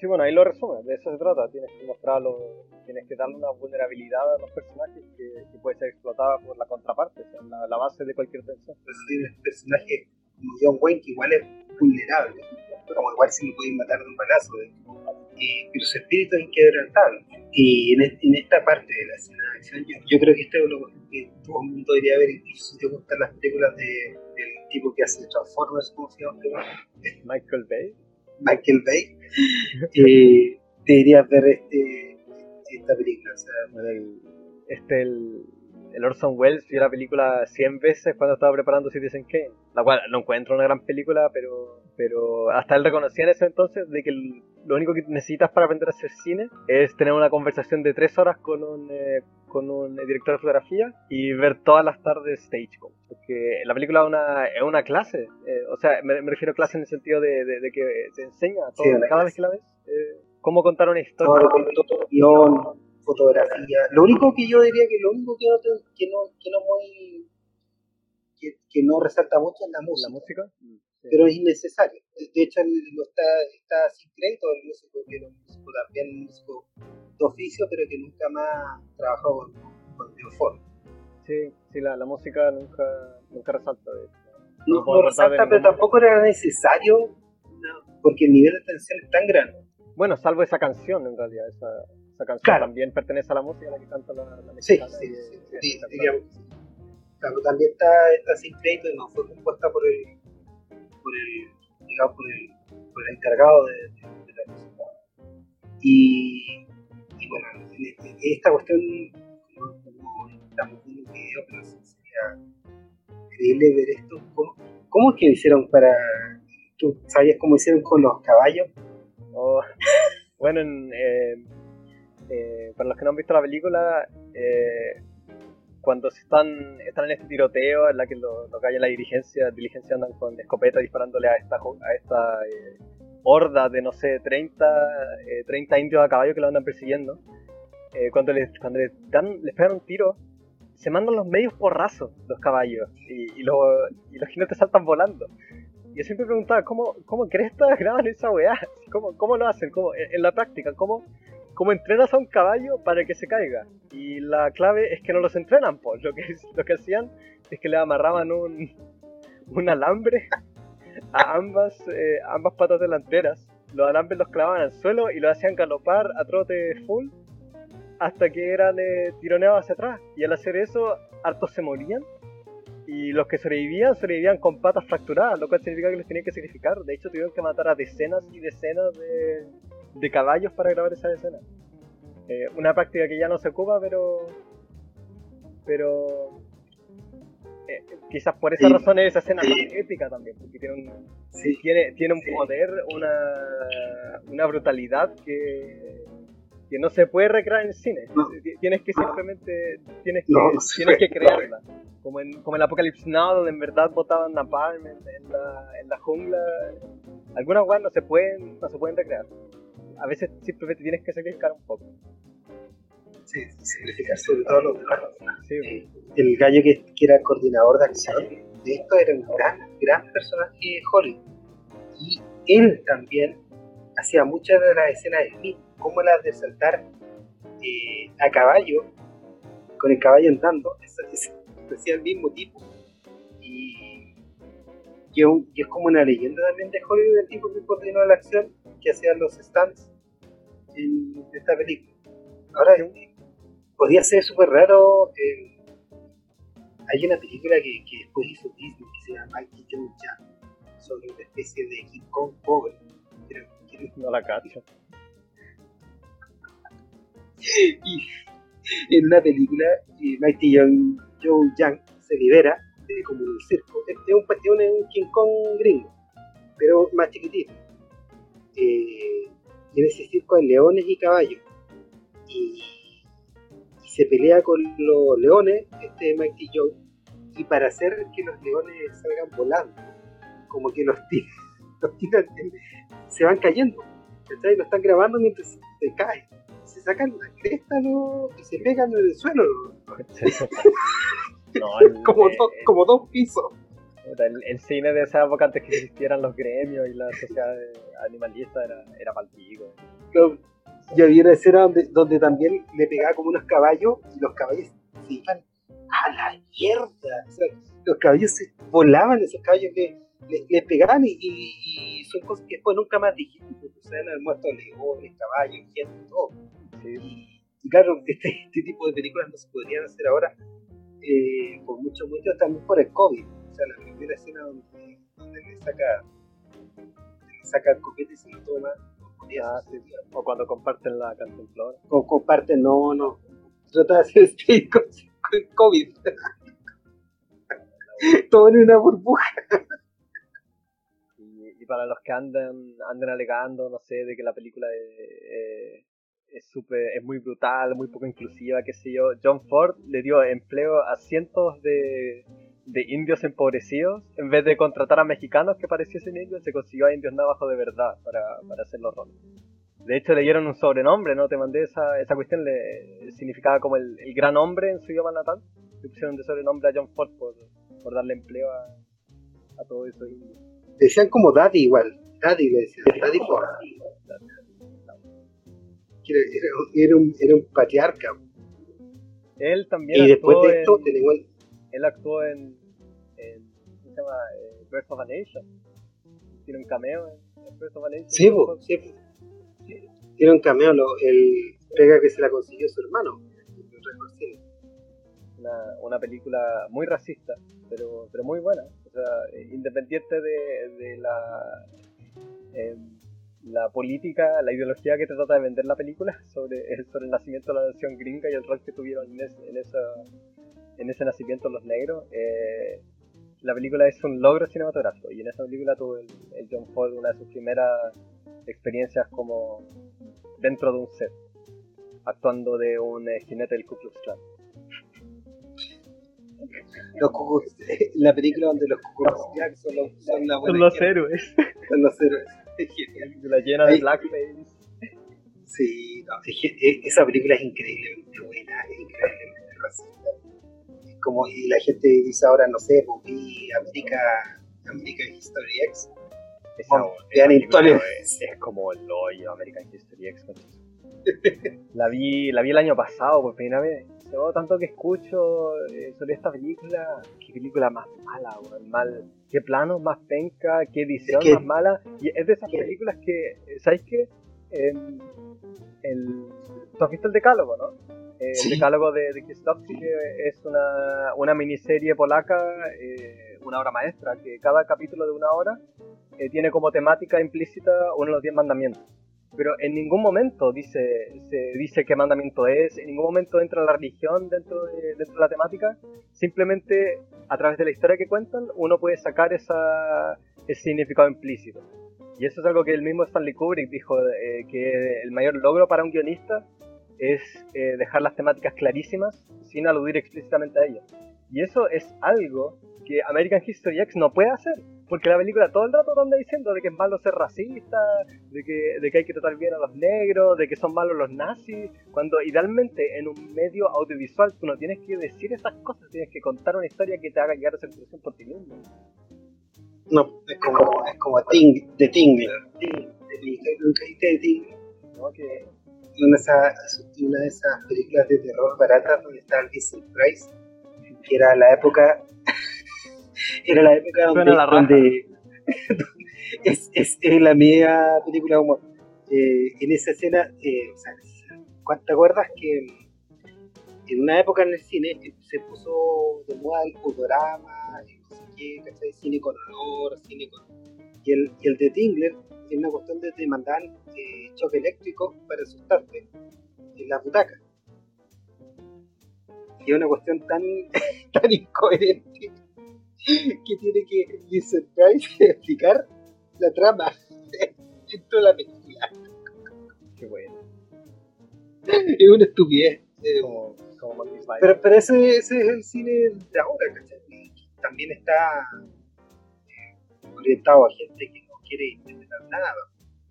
Sí, bueno, ahí lo resume, de eso se trata. Tienes que mostrarlo, tienes que darle una vulnerabilidad a los personajes que, que puede ser explotada por la contraparte, o sea, la, la base de cualquier tensión. Por eso tienes personajes como John Wayne que igual es vulnerable, como igual si lo podéis matar de un balazo, eh, pero su espíritu es inquebrantable. Y en, es- en esta parte de la escena de acción, yo, yo creo que este es lo que todo el mundo debería ver, incluso si te gustan las películas de, del tipo que hace Transformers, ¿cómo se llama? Michael Bay, Michael Bay, eh, deberías ver este, esta película. O sea, el, este, el, el Orson Welles vio la película 100 veces cuando estaba preparando Citizen Kane, la cual no encuentro una gran película, pero, pero hasta él reconocía en ese entonces de que el- lo único que necesitas para aprender a hacer cine es tener una conversación de tres horas con un, eh, con un director de fotografía y ver todas las tardes Stagecoach. Porque la película es una, es una clase, eh, o sea, me, me refiero a clase en el sentido de, de- de que te enseña todo, Sí, cada clase. vez que la ves eh, cómo contar una historia. todo guion, fotografía. Lo único que yo diría que lo único que no, que no, que no muy que, que no resalta mucho es la música. la música. Sí. pero es innecesario. De hecho, lo está, está sin crédito el músico, que era un músico también, un músico de oficio, pero que nunca más trabajó con, con Biofor. Sí, sí, la, la música nunca, nunca resalta de. No, No no resalta, pero tampoco era necesario, no, porque el nivel de tensión es tan grande. Bueno, salvo esa canción en realidad, esa, esa canción Claro. también pertenece a la música la que canta la, la Sí, mexicana. sí, sí, sí. Claro, también está, está sin crédito y no fue compuesta por el, por el, digamos, por el, por el encargado de, de- de la música. Y, y bueno, en este- esta cuestión, como, estamos viendo un video, pero sería increíble ver esto. ¿Cómo, cómo es que hicieron para, tú sabías cómo hicieron con los caballos? Oh, bueno, en, eh, eh, para los que no han visto la película, eh, cuando se están, están en este tiroteo en la que lo hay en la diligencia, diligencia andan con escopeta disparándole a esta, a esta horda de, no sé, 30, eh, 30 indios a caballo que lo andan persiguiendo, cuando, les, cuando les, dan, les pegan un tiro, se mandan los medios porrazos los caballos y, y, los- y los jinetes saltan volando. Yo siempre preguntaba, ¿cómo, cómo crestas graban esa weá? ¿Cómo, cómo lo hacen? ¿Cómo, en, en la práctica, ¿cómo, ¿cómo entrenas a un caballo para que se caiga? Y la clave es que no los entrenan, pues. Lo que, lo que hacían es que le amarraban un, un alambre a ambas, eh, ambas patas delanteras. Los alambres los clavaban al suelo y lo hacían galopar a trote full hasta que eran eh, tironeados hacia atrás. Y al hacer eso, hartos se morían y los que sobrevivían, sobrevivían con patas fracturadas, lo cual significa que les tenían que sacrificar. De hecho, tuvieron que matar a decenas y decenas de, de caballos para grabar esa escena. Eh, una práctica que ya no se ocupa, pero, pero eh, quizás por esa razón es esa escena más épica también, porque tiene un, tiene, tiene un poder, una, una brutalidad que, que no se puede recrear en el cine. Tienes que simplemente tienes que, tienes que crearla. Como en, como en Apocalypse Now, donde en verdad botaban napalm en, en, la, en la jungla. Algunas cosas no se pueden, no se pueden recrear. A veces simplemente tienes que sacrificar un poco. Sí, sacrificar sobre todo los Sí. El gallo que, que, era coordinador de acción de esto era un gran, gran personaje de Hollywood. Y él también hacía muchas de las escenas de mí como las de saltar eh, a caballo, con el caballo andando, es, decía el mismo tipo. Y, es como una leyenda también de Hollywood, del tipo que coordinó la acción, que hacía los stands en esta película. Ahora, podría ser súper raro. Eh, hay una película que, que, después hizo Disney que se llama Mikey Jones sobre una especie de King Kong pobre. no la cacho y en una película, eh, Mighty Young, Joe Young se libera de como un circo. Este es un, es un King Kong gringo, pero más chiquitito. Eh, en ese circo hay leones y caballos. Y, se pelea con los leones, este Mighty Joe, y para hacer que los leones salgan volando, como que los tiran, se van cayendo. Lo están grabando mientras se caen se sacan la cresta y se pegan en el suelo. como, como dos pisos. El, cine de esa época antes que existieran los gremios y las sociedades animalistas era, era palpico. Yo vi una escena donde, donde también le pegaba como unos caballos y los caballos se iban a la mierda. los caballos se volaban, esos caballos le, le, pegaban y, son cosas que después nunca más dijimos. O sea, han muerto leones, caballos, gente, todo. Y, claro, este, este, tipo de películas no se podrían hacer ahora eh, por muchos motivos, también por el COVID. O sea, la primera escena donde, donde le saca le saca el copete y se lo toma. Ah, o cuando comparten la cantimplora. O comparten, no, no. Trata de hacer este con, con COVID. Todo en una burbuja. Y, y, para los que andan, andan alegando, no sé, de que la película es, es, super, es muy brutal, muy poco inclusiva, qué sé yo. John Ford le dio empleo a cientos de, de indios empobrecidos. En vez de contratar a mexicanos que pareciesen indios, se consiguió a indios navajos de verdad para, para hacer los roles. De hecho, le dieron un sobrenombre, ¿no? Te mandé esa, esa cuestión, le significaba como el, el gran hombre en su idioma natal. Le pusieron de sobrenombre a John Ford por, por darle empleo a, a todos esos indios. Decían como Daddy igual. Daddy le decían, Daddy Ford era, un, era un patriarca. Él también. Y después de esto, tenemos Él actuó en. en ¿Cómo se llama? Eh, Birth of a Nation. Tiene un cameo en, Birth of a Nation. Sí, sí, Tiene un cameo, lo, el pega que se la consiguió su hermano. Una, una película muy racista, pero, pero muy buena. O sea, independiente de, de la. Eh, la política, la ideología que te trata de vender la película sobre, sobre el nacimiento de la nación gringa y el rol que tuvieron en, en, esa, en ese nacimiento los negros. Eh, la película es un logro cinematográfico y en esa película tuvo el, John Ford una de sus primeras experiencias como dentro de un set, actuando de un eh, jinete del Ku Klux Klan. la película donde los Ku Klux Klan son, los, son los héroes. Son los héroes. la llena de blackface. Sí, no, e, esa película es increíblemente buena, es increíblemente racista. Como y la gente dice ahora, no sé, pues vi América, American History X. es, es, como el hoyo American History X. la vi, la vi el año pasado por primera vez. Todo tanto que escucho eh, sobre esta película, qué película más mala, mal, qué plano más penca, qué edición más mala. Y es de esas películas que, ¿sabes qué? el, tú has visto el decálogo, ¿no? El decálogo de, de que es una, una miniserie polaca, eh, una obra maestra, que cada capítulo de una hora eh, tiene como temática implícita uno de los diez mandamientos. Pero en ningún momento dice, se dice qué mandamiento es, en ningún momento entra la religión dentro de, dentro de la temática, simplemente a través de la historia que cuentan uno puede sacar esa, ese significado implícito. Y eso es algo que el mismo Stanley Kubrick dijo, eh, que el mayor logro para un guionista es eh, dejar las temáticas clarísimas sin aludir explícitamente a ellas. Y eso es algo que American History X no puede hacer, porque la película todo el rato anda diciendo de que es malo ser racista, de que, de que hay que tratar bien a los negros, de que son malos los nazis, cuando idealmente en un medio audiovisual tú no tienes que decir esas cosas, tienes que contar una historia que te haga llegar a esa conclusión por ti mismo. No, es como, es como Ting, de Tingler. ¿Nunca viste de Tingler? ¿no? Que, Una de, esas, una de esas películas de terror baratas donde está el Vincent Price, que era la época era la época donde, la es, es, es la media película como eh, en esa escena eh, o sea, ¿cuánto ¿te acuerdas que en una época en el cine se puso de moda el fotograma no sé qué, ¿cachai? cine con olor, cine con y el, y el de Tingler es una cuestión de te mandaban eh, choque eléctrico para asustarte en las butacas y es una cuestión tan, tan incoherente que tiene que Vincent Price explicar la trama dentro de la película. qué bueno. Es una estupidez. Eh, Como. Pero, pero ese, ese es el cine de ahora, ¿cachai? Y También está eh, orientado a gente que no quiere interpretar nada.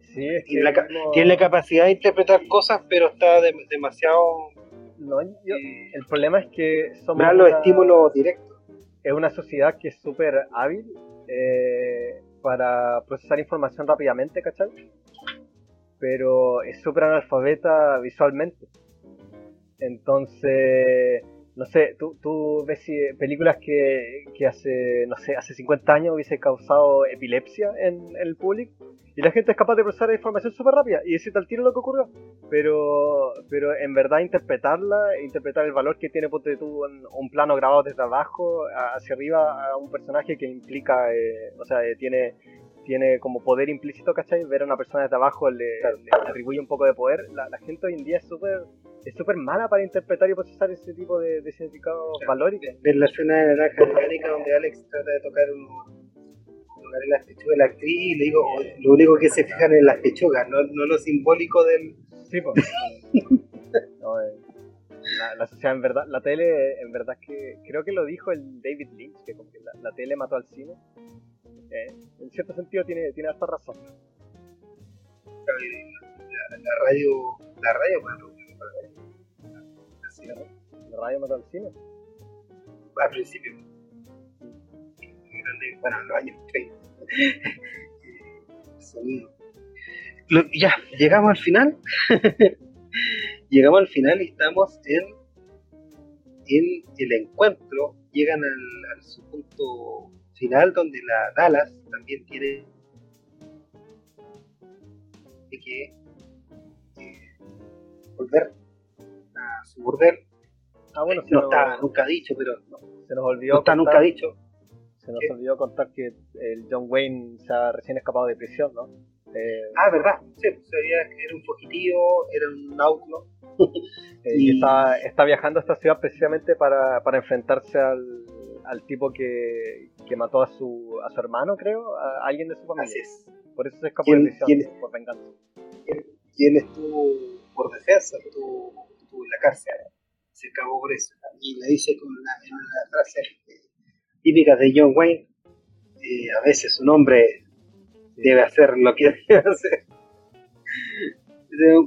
sí, es que Tiene la, tiene capacidad de interpretar cosas, pero está de- demasiado... no, yo- eh, el problema es que somos los una- estímulos directos. Es una sociedad que es súper hábil eh, para procesar información rápidamente, ¿cachai? Pero es súper analfabeta visualmente. Entonces, no sé, tú, tú ves si- películas que, que hace, no sé, hace 50 años hubiese causado epilepsia en, en el público y la gente es capaz de procesar información súper rápida y decirte al tiro lo que ocurrió. Pero, pero en verdad interpretarla, interpretar el valor que tiene ponte tú un plano grabado desde abajo hacia arriba a un personaje que implica, eh, o sea, eh, tiene, tiene como poder implícito, ¿cachai? Ver a una persona desde abajo le, le atribuye un poco de poder. La, la gente hoy en día es súper es súper mala para interpretar y procesar ese tipo de, de significados valóricos. ver la escena de Naranja Mecánica donde Alex trata de tocar un tocar las pechugas de la actriz y le digo, lo único que se fijan en las pechugas, no, no lo simbólico del... Sí, pues. No, eh, la, la sociedad en verdad, la tele en verdad que creo que lo dijo el David Lynch, que como que la, la tele mató al cine. Eh, en cierto sentido tiene, tiene harta razón. La, la radio, la radio, bueno, ¿no? La radio mató al cine. al principio. Bueno, en los años 30. El sonido. Ya, llegamos al final. llegamos al final y estamos en, en el encuentro. Llegan al, su punto final donde la Dallas también tiene que volver a su burdel. Ah, bueno, se, No nos, está nunca dicho, pero no, se nos olvidó no está contar, nunca dicho. se nos ¿Qué? olvidó contar que el John Wayne se ha recién escapado de prisión, ¿no? Eh, Ah, verdad. Sí, pues, sabía que era un fugitivo, era un outlaw. eh, y- y está, está viajando a esta ciudad precisamente para, para enfrentarse al, al tipo que, que mató a su, a su hermano, creo, a alguien de su familia. Así es. Por eso se escapó ¿Quién- de prisión, quién- por venganza. Él estuvo estuvo en la cárcel. Se acabó por eso. Y le dice con una, en una frase eh, típica de John Wayne, eh, a veces un hombre debe hacer lo que debe hacer.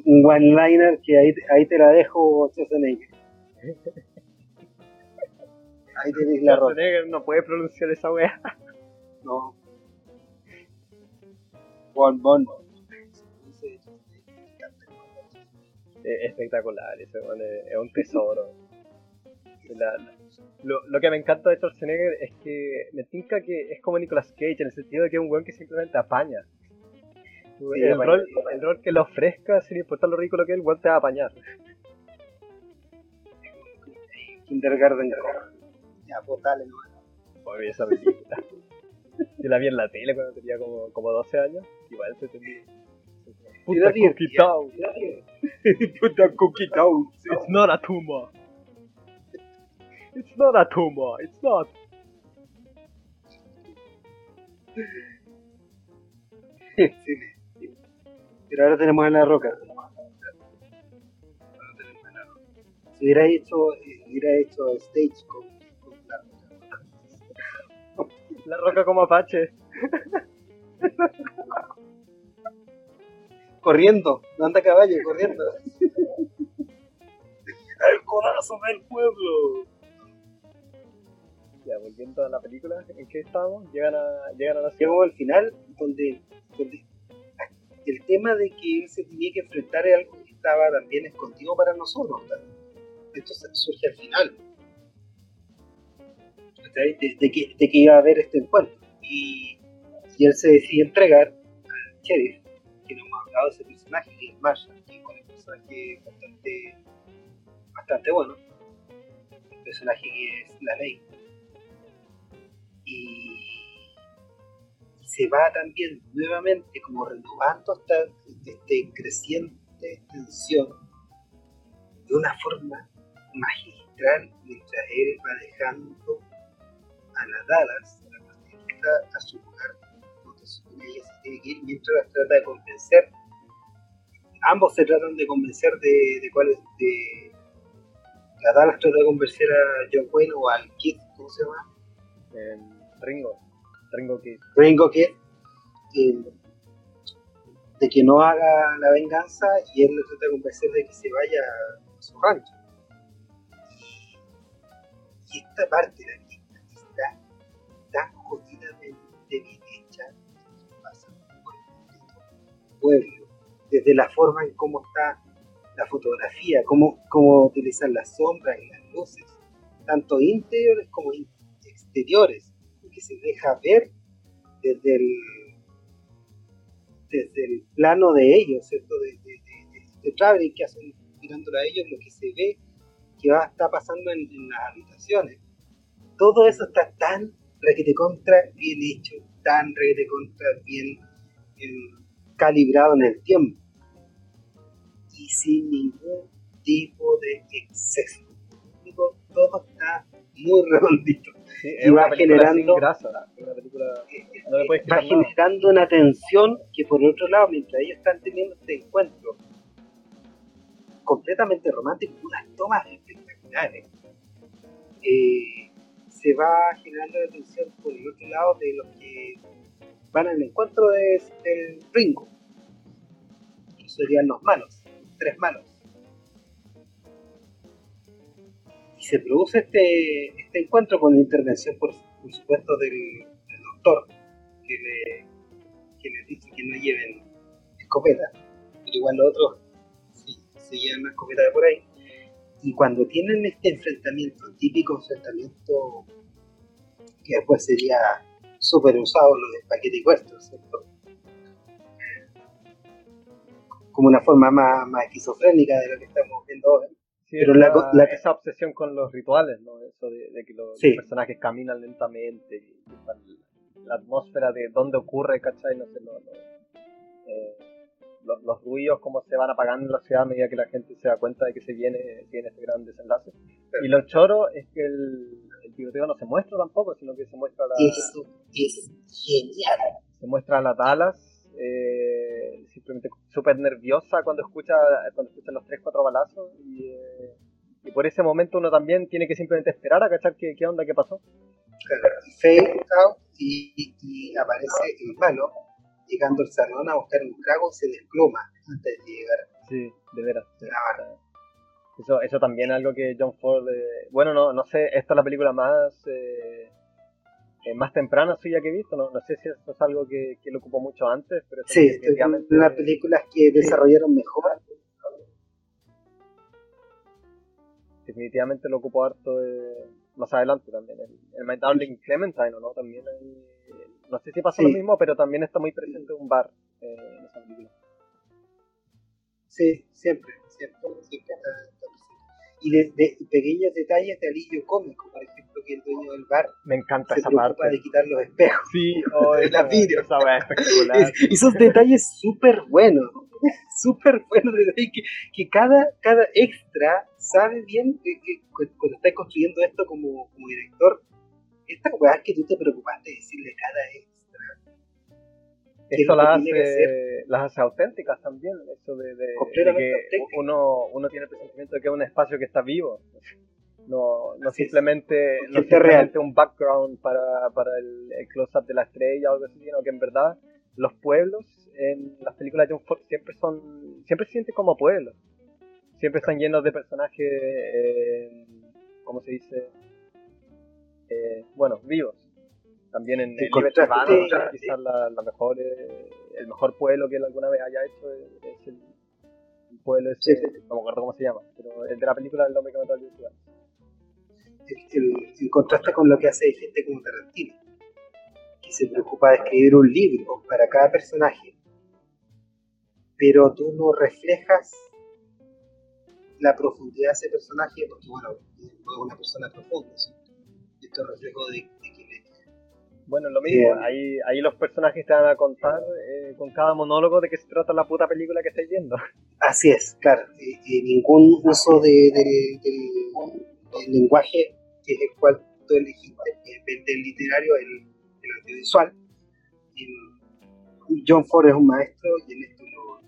Un one-liner que ahí, ahí te la dejo, Schwarzenegger. Ahí tenéis la ropa. Schwarzenegger no puede pronunciar esa wea. No. Bon, bon. Es espectacular, ese es, un tesoro. La- la- lo, lo que me encanta de Schwarzenegger es que me tinca que es como Nicolas Cage, en el sentido de que es un weón que simplemente apaña. Sí, el, apaña. rol, el rol que le ofrezca, sin importar lo ridículo que es, el weón te va a apañar. Kindergarten. Ya, pues dale, no. Por esa película. Yo la vi en la tele cuando tenía como, como 12 años, igual se entendía. Puta town. Puta cookie town. It's not a tumor. It's not a tumor. It's not. Sí, Pero ahora tenemos a la roca. Si hubiera hecho, hubiera hecho stage con, con la roca. La roca como Apache. corriendo, no anda a caballo, corriendo. El corazón del pueblo. Ya, volviendo a la película, ¿en qué estamos? Llegan a, llegan a la ciudad. Llegamos al final, donde, donde el tema de que él se tenía que enfrentar es algo que estaba también escondido para nosotros. Esto surge al final. De, de, que, de que iba a haber este encuentro. Y, y él se decide entregar al sheriff, de ese personaje, que es Marshall, que es un personaje bastante, bastante bueno. El personaje que es la ley. Y se va también nuevamente como renovando esta este creciente tensión de una forma magistral mientras él va dejando a las Dallas, a la prostituta, a su lugar donde se tiene que ir mientras las trata de convencer. Ambos se tratan de convencer de, de cuál es. De, la Dallas trata de convencer a John Wayne o al Kid, ¿cómo se llama? Eh, Ringo. Ringo Kid. Ringo Kid. Eh, de que no haga la venganza y él le trata de convencer de que se vaya a su rancho. Y esta parte de aquí está tan jodidamente bien hecha que pasa por el pueblo, desde la forma en cómo está la fotografía, cómo, cómo utilizan las sombras y las luces, tanto interiores como exteriores, que se deja ver desde el desde el plano de ellos, ¿cierto? De, de, de, traveling que hacen mirándolo a ellos, lo que se ve que va a estar pasando en, las habitaciones. Todo eso está tan requete contra bien hecho, tan requete contra bien calibrado en el tiempo y sin ningún tipo de exceso. Todo está muy redondito. Y va generando va generando una tensión que por otro lado mientras ellos están teniendo este encuentro completamente romántico unas tomas espectaculares eh, se va generando la tensión por el otro lado de los que van al encuentro de, del Ringo que serían los malos tres malos y se produce este, este encuentro con la intervención, por, supuesto, del, doctor, que, le, que les dice que no lleven escopeta, pero igual los otros sí, se llevan una escopeta de por ahí. Y cuando tienen este enfrentamiento, típico enfrentamiento que después sería súper usado los de Spaghetti Western, ¿cierto? Como una forma más, más esquizofrénica de lo que estamos viendo hoy pero la, esa obsesión con los rituales, ¿no? Eso de, que los, personajes caminan lentamente, y, la, atmósfera de dónde ocurre, ¿cachai? No sé, eh, los, ruidos, cómo se van apagando en la ciudad a medida que la gente se da cuenta de que se viene, viene este gran desenlace. Y lo choro es que el, el tiroteo no se muestra tampoco, sino que se muestra la... Eso es genial. Se muestra a las Dallas eh, simplemente súper nerviosa cuando escucha cuando escucha los 3-4 balazos y, eh, y, por ese momento uno también tiene que simplemente esperar a cachar qué, qué onda, qué pasó. Fade out y, y, aparece el malo llegando al salón a buscar un trago se desploma antes de llegar. Sí, de veras. Eso, eso también es algo que John Ford, eh, bueno, no, no sé, esta es la película más eh, eh, más temprana suya que he visto. No, no sé si eso es algo que, que lo ocupó mucho antes, pero sí, definitivamente... las películas que desarrollaron mejor. Definitivamente lo ocupó harto más adelante también. El, el Darling Clementine, ¿no? También no sé si pasa lo mismo, pero también está muy presente un bar eh, en esa película. Sí, siempre, siempre, siempre y de, pequeños detalles de alivio cómico, por ejemplo, que el dueño del bar me encanta se esa parte de quitar los espejos sí, oh, de la vidrio. Esa espectacular. y esos detalles súper buenos. súper bueno, que, que cada, cada extra sabe bien que, cuando estás construyendo esto como, como director, esta weá que tú te preocupaste de decirle cada extra. Esto las hace, las hace auténticas también, eso de, de, que uno, uno tiene el presentimiento de que es un espacio que está vivo. No, no simplemente, no simplemente un background para, para el, el close-up de la estrella o algo así, sino que en verdad los pueblos en las películas de John Ford siempre son siempre se sienten como pueblos. Siempre están llenos de personajes eh, ¿cómo se dice? Eh, bueno, vivos también en el quizás la, mejor eh, el mejor pueblo que él alguna vez haya hecho es, el, pueblo ese, no me acuerdo cómo se llama pero el de la película del hombre que mató al el, el, contraste con lo que hace gente como Tarantino se preocupa de escribir un libro para cada personaje, pero tú no reflejas la profundidad de ese personaje, porque bueno, es una persona profunda, esto es reflejo de, es. Bueno, lo mismo, ahí, ahí los personajes te van a contar eh, con cada monólogo de qué se trata la puta película que estáis viendo. Así es, claro, y, ningún uso de, del, lenguaje que es el cual tú elegiste, el del literario, el audiovisual. Y John Ford es un maestro y en esto lo,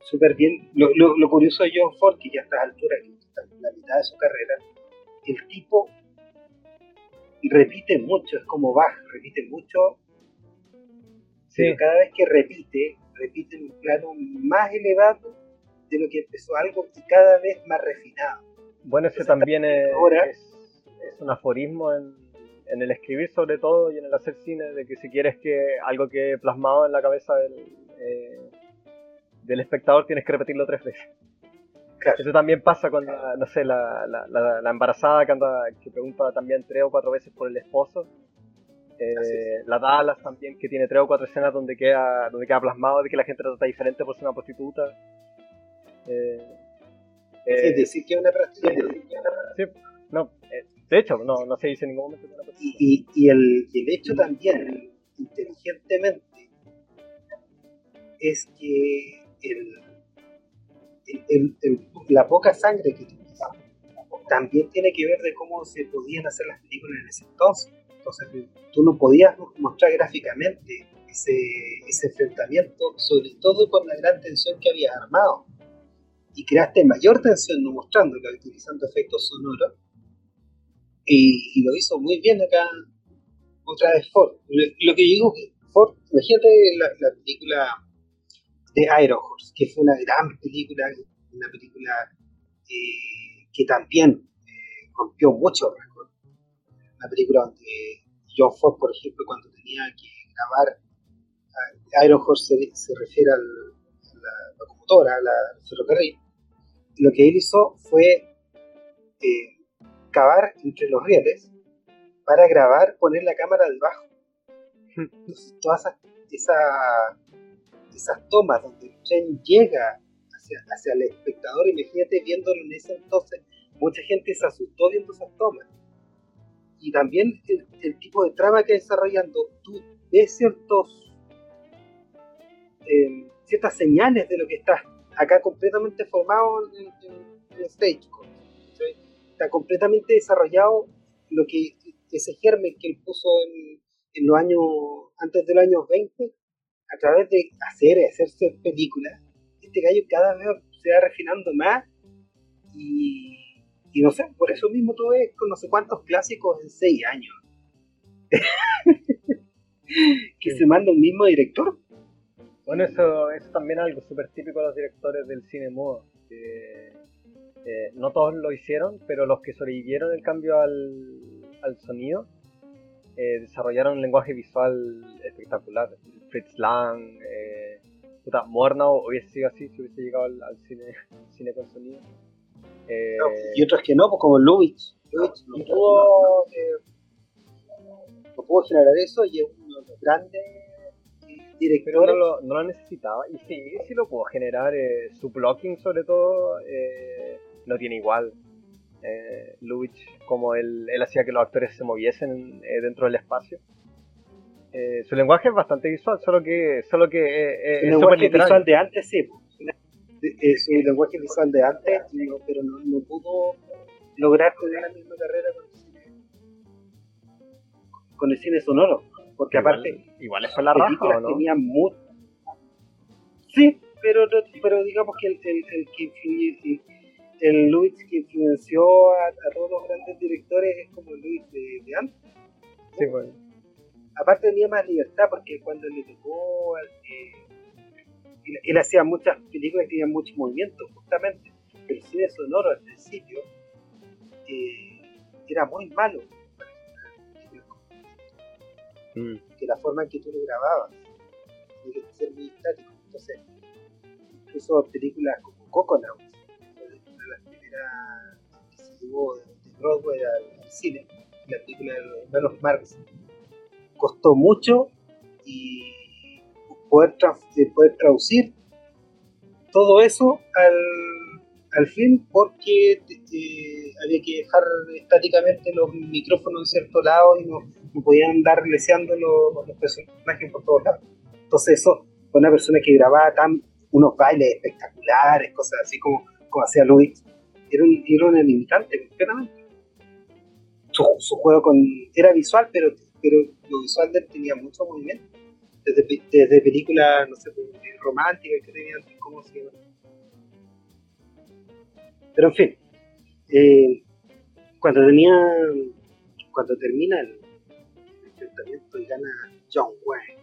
súper bien. Lo, lo, curioso de John Ford, que ya a estas alturas, está en la mitad de su carrera, el tipo repite mucho, es como Bach, repite mucho, pero cada vez que repite, repite en un plano más elevado de lo que empezó algo y cada vez más refinado. Bueno, ese también es, es un aforismo en, en, el escribir sobre todo y en el hacer cine, de que si quieres que algo que plasmado en la cabeza del, eh, del espectador tienes que repetirlo tres veces. Eso también pasa con, la, no sé, la, la, la, embarazada que, anda, que pregunta también tres o cuatro veces por el esposo. Eh, la Dallas también, que tiene tres o cuatro escenas donde queda, donde queda plasmado de que la gente trata diferente por ser una prostituta. Eh, eh, decir que es una prostituta. Sí, no, eh, de hecho, no, no se dice en ningún momento que Y, y, el, el, hecho también, inteligentemente, es que el, el, la poca sangre que tienes también tiene que ver de cómo se podían hacer las películas en ese entonces. Entonces, tú no podías mostrar gráficamente ese, ese enfrentamiento, sobre todo con la gran tensión que había armado. Y creaste mayor tensión no mostrándolo, utilizando efectos sonoros, y, lo hizo muy bien acá otra vez Ford. Lo, que digo que Ford, imagínate la, la, película de Iron Horse, que fue una gran película, una película eh, que también eh, rompió mucho récord. Una película donde John Ford, por ejemplo, cuando tenía que grabar, Iron Horse se, se refiere al, a la locomotora, a la ferrocarril, lo que él hizo fue eh, cavar entre los rieles para grabar, poner la cámara debajo. Entonces, todas esas, esas, tomas donde el tren llega hacia, hacia el espectador, imagínate viéndolo en ese entonces, mucha gente se asustó viendo esas tomas. Y también el, tipo de trama que desarrollando, tú ves ciertos, eh, ciertas señales de lo que está acá completamente formado en, el stage está completamente desarrollado lo que ese germen que él puso en, en, los años antes del año 20 a través de hacer hacerse películas este gallo cada vez se va refinando más y, y no sé por eso mismo tú ves con no sé cuántos clásicos en seis años. Que se manda un mismo director. Bueno eso es también algo súper típico de los directores del cine mudo eh, no todos lo hicieron, pero los que sobrevivieron el cambio al, al sonido eh, desarrollaron un lenguaje visual espectacular. Fritz Lang, eh, puta, Murnau hubiese sido así si hubiese llegado al, cine, cine con sonido. Eh, y otros que no, pues como Lubitsch. Lubitsch no, pudo, no pudo generar eso y es uno de los grandes directores. Pero no lo, no lo necesitaba. Y sí, sí lo pudo generar. su blocking, sobre todo, no tiene igual. Eh, Lubitsch, como él, él hacía que los actores se moviesen eh, dentro del espacio. Eh, su lenguaje es bastante visual, solo que, solo que eh, eh es literal. visual de antes, sí. Eh, su lenguaje visual de antes, pero no, no, pudo lograr tener la misma carrera con el cine, con el cine sonoro. Porque aparte, igual es la raja, ¿no? Tenían muy... Sí, pero, pero digamos que el, el, el que influye, el Luis que influenció a, todos los grandes directores es como el Luis de, de antes. Sí, bueno. Aparte tenía más libertad porque cuando le tocó, eh, él, hacía muchas películas que tenían mucho movimiento, justamente. El cine sonoro al principio eh, era muy malo. Mm. Que la forma en que tú lo grababas tenía que ser muy estático. Entonces, incluso películas como Coconut, una de las primeras que se llevó de Broadway al, cine, la película de los hermanos Marx, costó mucho y poder, poder traducir todo eso al, al film porque eh, había que dejar estáticamente los micrófonos en cierto lado y no, podían andar leseando los, los personajes por todos lados. Entonces eso, una persona que grababa tan unos bailes espectaculares, cosas así como, como hacía Luis, era un, era un limitante completamente. Su, su, juego con, era visual, pero, pero de él tenía mucho movimiento. Desde, desde películas, no sé, pues, románticas que tenían, ¿cómo se llama? Pero en fin, eh, cuando tenía, cuando termina el enfrentamiento y gana John Wayne,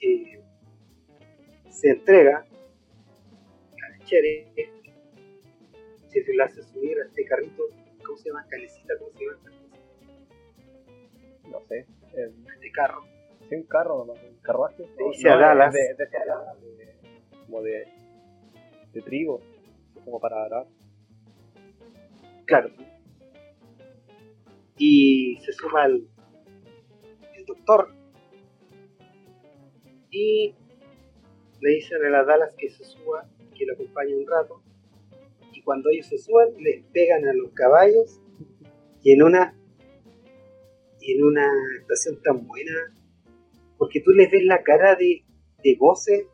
eh, se entrega al Chere, se le hace subir a este carrito, ¿cómo se llama? Calecita, ¿cómo se llama? No sé. este carro. Sí, un carro nomás, un carruaje. dice a Dallas. De, de, de, como de, de trigo, como para arar. Claro. Y se suma el, el doctor. Y le dicen a las Dallas que se suba, que lo acompañe un rato, y cuando ellos se suban, les pegan a los caballos, y en una en una estación tan buena, porque tú les ves la cara de, de goce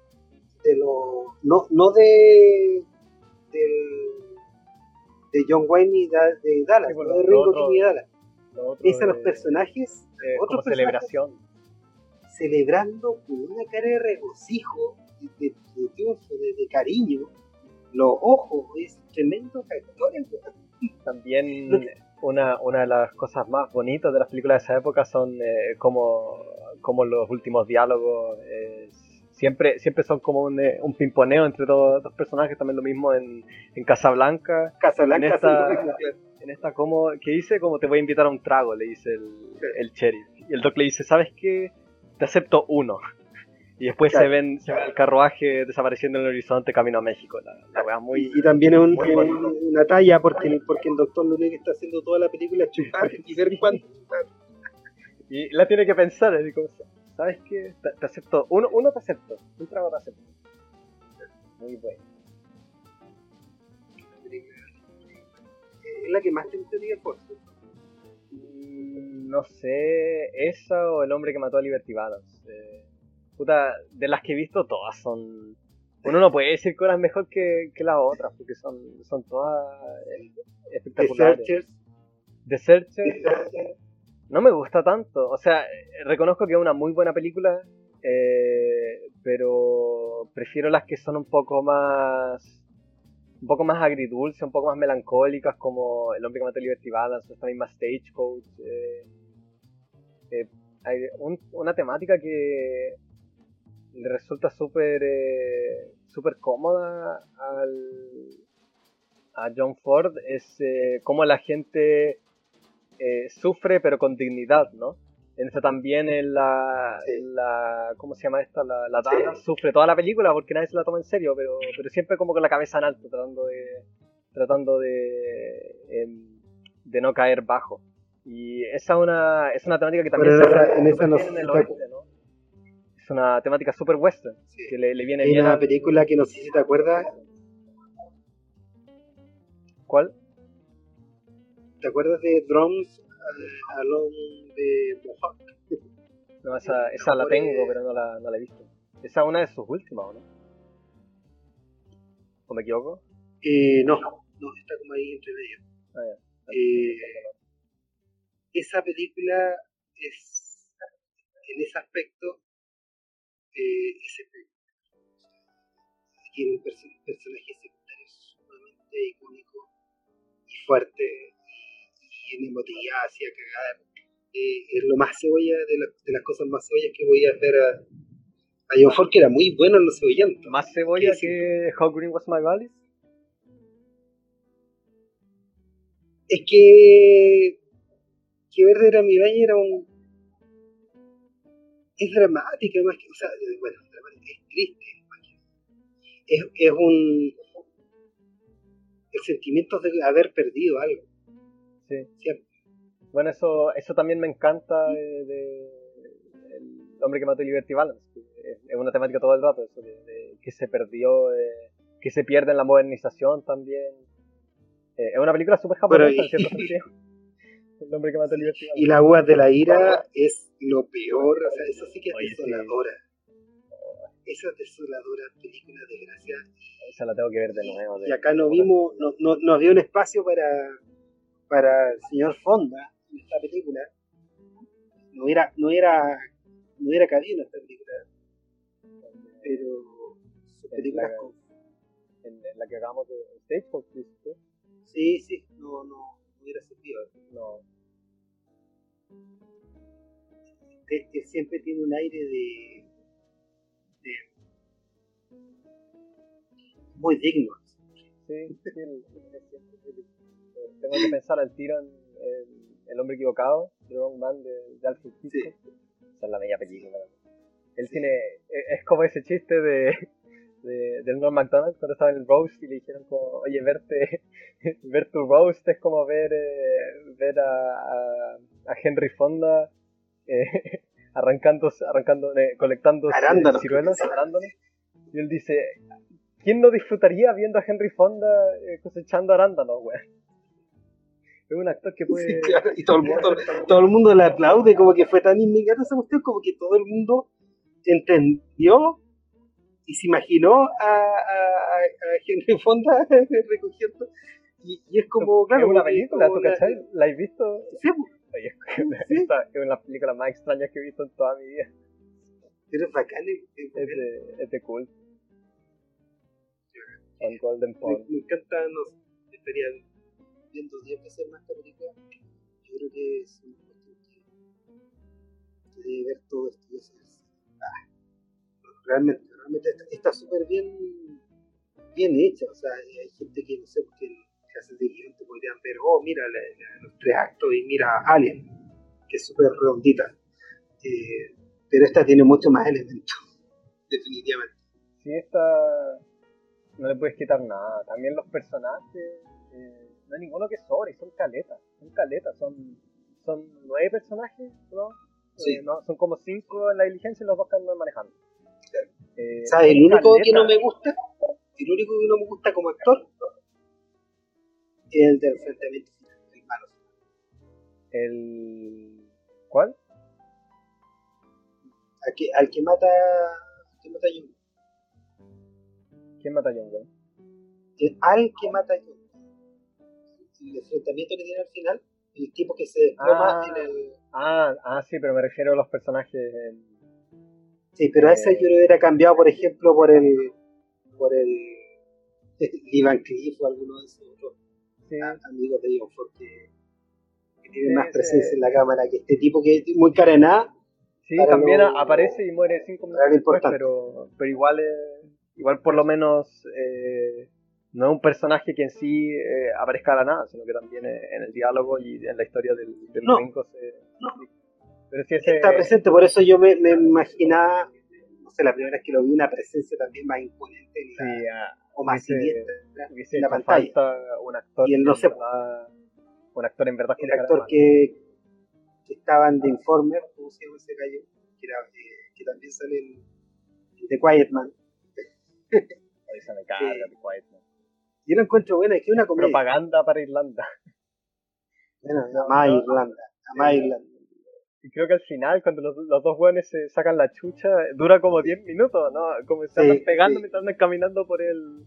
de lo no, no de, de John Wayne ni de, Dallas, no de Ringo King y Dallas. Es a los personajes, eh, otros celebración. Celebrando con una cara de regocijo de, de de, cariño, los ojos, es tremendo actores. También una, una de las cosas más bonitas de las películas de esa época son eh, como, como los últimos diálogos eh, siempre, siempre son como un, eh, un pimponeo entre dos, dos, personajes, también lo mismo en, en Casablanca. Casablanca, en esta, en esta como, que dice como te voy a invitar a un trago, le dice el, el sheriff. Y el doc le dice, ¿sabes qué? Te acepto uno. Y después se, ven, se, ve el carruaje desapareciendo en el horizonte camino a México. La, muy, y, también es un, una talla porque, porque el doctor que está haciendo toda la película chupar y ver cuánto Y la tiene que pensar, así como, ¿sabes qué? Te, acepto, uno, uno te acepto, un trago te acepto. Muy bueno. ¿Es la que más te gustaría por mm, No sé, esa o el hombre que mató a Liberty Balance. Eh, puta, de las que he visto, todas son. Uno no puede decir que una es mejor que, que las otras, porque son, son todas eh, espectaculares. The Searchers. No me gusta tanto. O sea, reconozco que es una muy buena película, eh, pero prefiero las que son un poco más. Un poco más agridulce, un poco más melancólicas, como El hombre que mató a Liberty Balance, esta misma Stagecoach. Eh, eh, hay una temática que le resulta súper eh, super cómoda al, a John Ford es eh, cómo la gente eh, sufre pero con dignidad, ¿no? En eso también en la, la, ¿cómo se llama esta? La, la dama sufre toda la película porque nadie se la toma en serio, pero, pero siempre como con la cabeza en alto, tratando de, tratando de, em, de no caer bajo. Y esa una, es una temática que también se en, esa no, en el oeste, ¿no? Es una temática super western, que le, le viene Hay bien. una película que no sé si te acuerdas. ¿Cuál? ¿Te acuerdas de Drums Along de Mohawk? No, esa, esa la tengo, pero no la, no la he visto. Esa es una de sus últimas, ¿o no? ¿O me equivoco? Eh, no, no, está como ahí entre medio. Ah, Eh, esa película es, en ese aspecto, eh, es espectacular. Tiene un perso- personaje secundario sumamente icónico y fuerte y en emotividad hacia cagar. Eh, es lo más cebolla de, la- de las cosas más cebollas que voy a hacer a, a John Ford, que era muy bueno en los cebollantes. ¿Más cebolla ¿Qué que How Green Was My Valley? Es que. Que Verde era mi valle era un. Es dramática más que. O sea, bueno, es triste. más que- Es, es un. El sentimiento de haber perdido algo. Sí. Siempre. Bueno, eso, eso también me encanta de, de El hombre que mató a Liberty Balance. Es, una temática todo el rato, eso de, de que se perdió, eh, que se pierde en la modernización también. Eh, es una película súper japonesa, y- en cierto sentido. El hombre que mató a Liberty Balance. Y la uvas de la ira es lo peor. O sea, eso sí que es Oye, sí. desoladora. Esa desoladora película, desgracia. Esa la tengo que ver de nuevo. de- Y acá no vimos, no, no, no había un espacio para, para el señor Fonda en esta película. No era, no era, no era cabido en esta película. Pero sus En películas la- con- en, en la que hagamos de Stagecoach, ¿viste? sí, sí, no, no, no hubiera servido. No, Él siempre tiene un aire de, de muy digno. Sí, sí, el- el- el- el- tengo que pensar al tiro en el, hombre equivocado, The Wrong Man de, de Alfred Hitchcock. Esa es la media película. Él tiene, es como ese chiste de, de, del Norm MacDonald cuando estaba en el roast y le dijeron como, oye, verte, ver tu roast es como ver, eh, ver a, a, a Henry Fonda eh, arrancando, arrancando eh, colectando Arándanos, ciruelos, arándanos. Y él dice, ¿quién no disfrutaría viendo a Henry Fonda eh, cosechando arándanos, weón? Es un actor que puede... Sí, claro, y todo el mundo, todo el mundo le aplaude, como que fue tan inmediata esa cuestión, como que todo el mundo entendió y se imaginó a, a, a Henry Fonda recogiendo. Y, y es como, claro, es una película, ¿tú cachai? ¿La has visto? Sí, Oye, esta es una de las películas más extrañas que he visto en toda mi vida. pero es bacán. es- es de, es de cool. Con Golden Pond. me encanta, no sé, estaría viendo 10 veces más esta película. Yo creo que es una cuestión que, debe ver todo esto. ah, realmente, realmente está- súper bien, bien hecha. O sea, hay gente que no sé, porque en clases de guion te podrían ver, oh, mira la- la- los tres actos y mira Alien, que es súper redondita. Eh, pero esta tiene mucho más elementos, definitivamente. Sí, esta no le puedes quitar nada. También los personajes, eh, no hay ninguno que sobre, son caletas. Son caletas, son, son nueve personajes, ¿no? Sí. Eh, no, son como cinco en la diligencia y los dos que andan manejando. Eh, ¿Sabes? El único que no me gusta, el único que no me gusta como actor, es el del enfrentamiento final, el malo. El... ¿Cuál? Al que, al que mata, al que mata a Jung. ¿Quién mata a John Wayne? Al que mata a Jung. El enfrentamiento que tiene al final, el tipo que se desploma Ah. en el... Ah, ah, sí, pero me refiero a los personajes. en- Sí, pero Eh. yo lo hubiera cambiado, por ejemplo, por el... por el... Ivan Cliff o alguno de esos otros Sí, amigos de John Ford que, que tienen Sí, más sí. presencia en la cámara que este tipo que es muy carenada. sí también aparece y muere cinco minutos después, importante. pero, pero igual, es- igual por lo menos eh, no es un personaje que en sí eh, aparezca a la nada, sino que también eh, en el diálogo y en la historia del, del No. Se... No. Pero sí ese... está presente, por eso yo me, me imaginaba, no sé, la primera vez que lo vi, una presencia también más imponente en la- Sí, ah, o más hubiese en la pantalla. falta un actor Y él no se- verdad- un actor en verdad El de actor que, que estaba en The Informer, ¿cómo se llama ese gallo? Que, era, eh, que también sale en, The Quiet Man. Ahí se me carga. The Quiet Man. Yo lo encuentro buena, es que es una comedia. Propaganda para Irlanda. Bueno, No, amá no. Irlanda, amá Sí. Irlanda. Y creo que al final, cuando los, los dos hueones se sacan la chucha, dura como 10 minutos, ¿no? Como se andan pegando mientras andan caminando por el,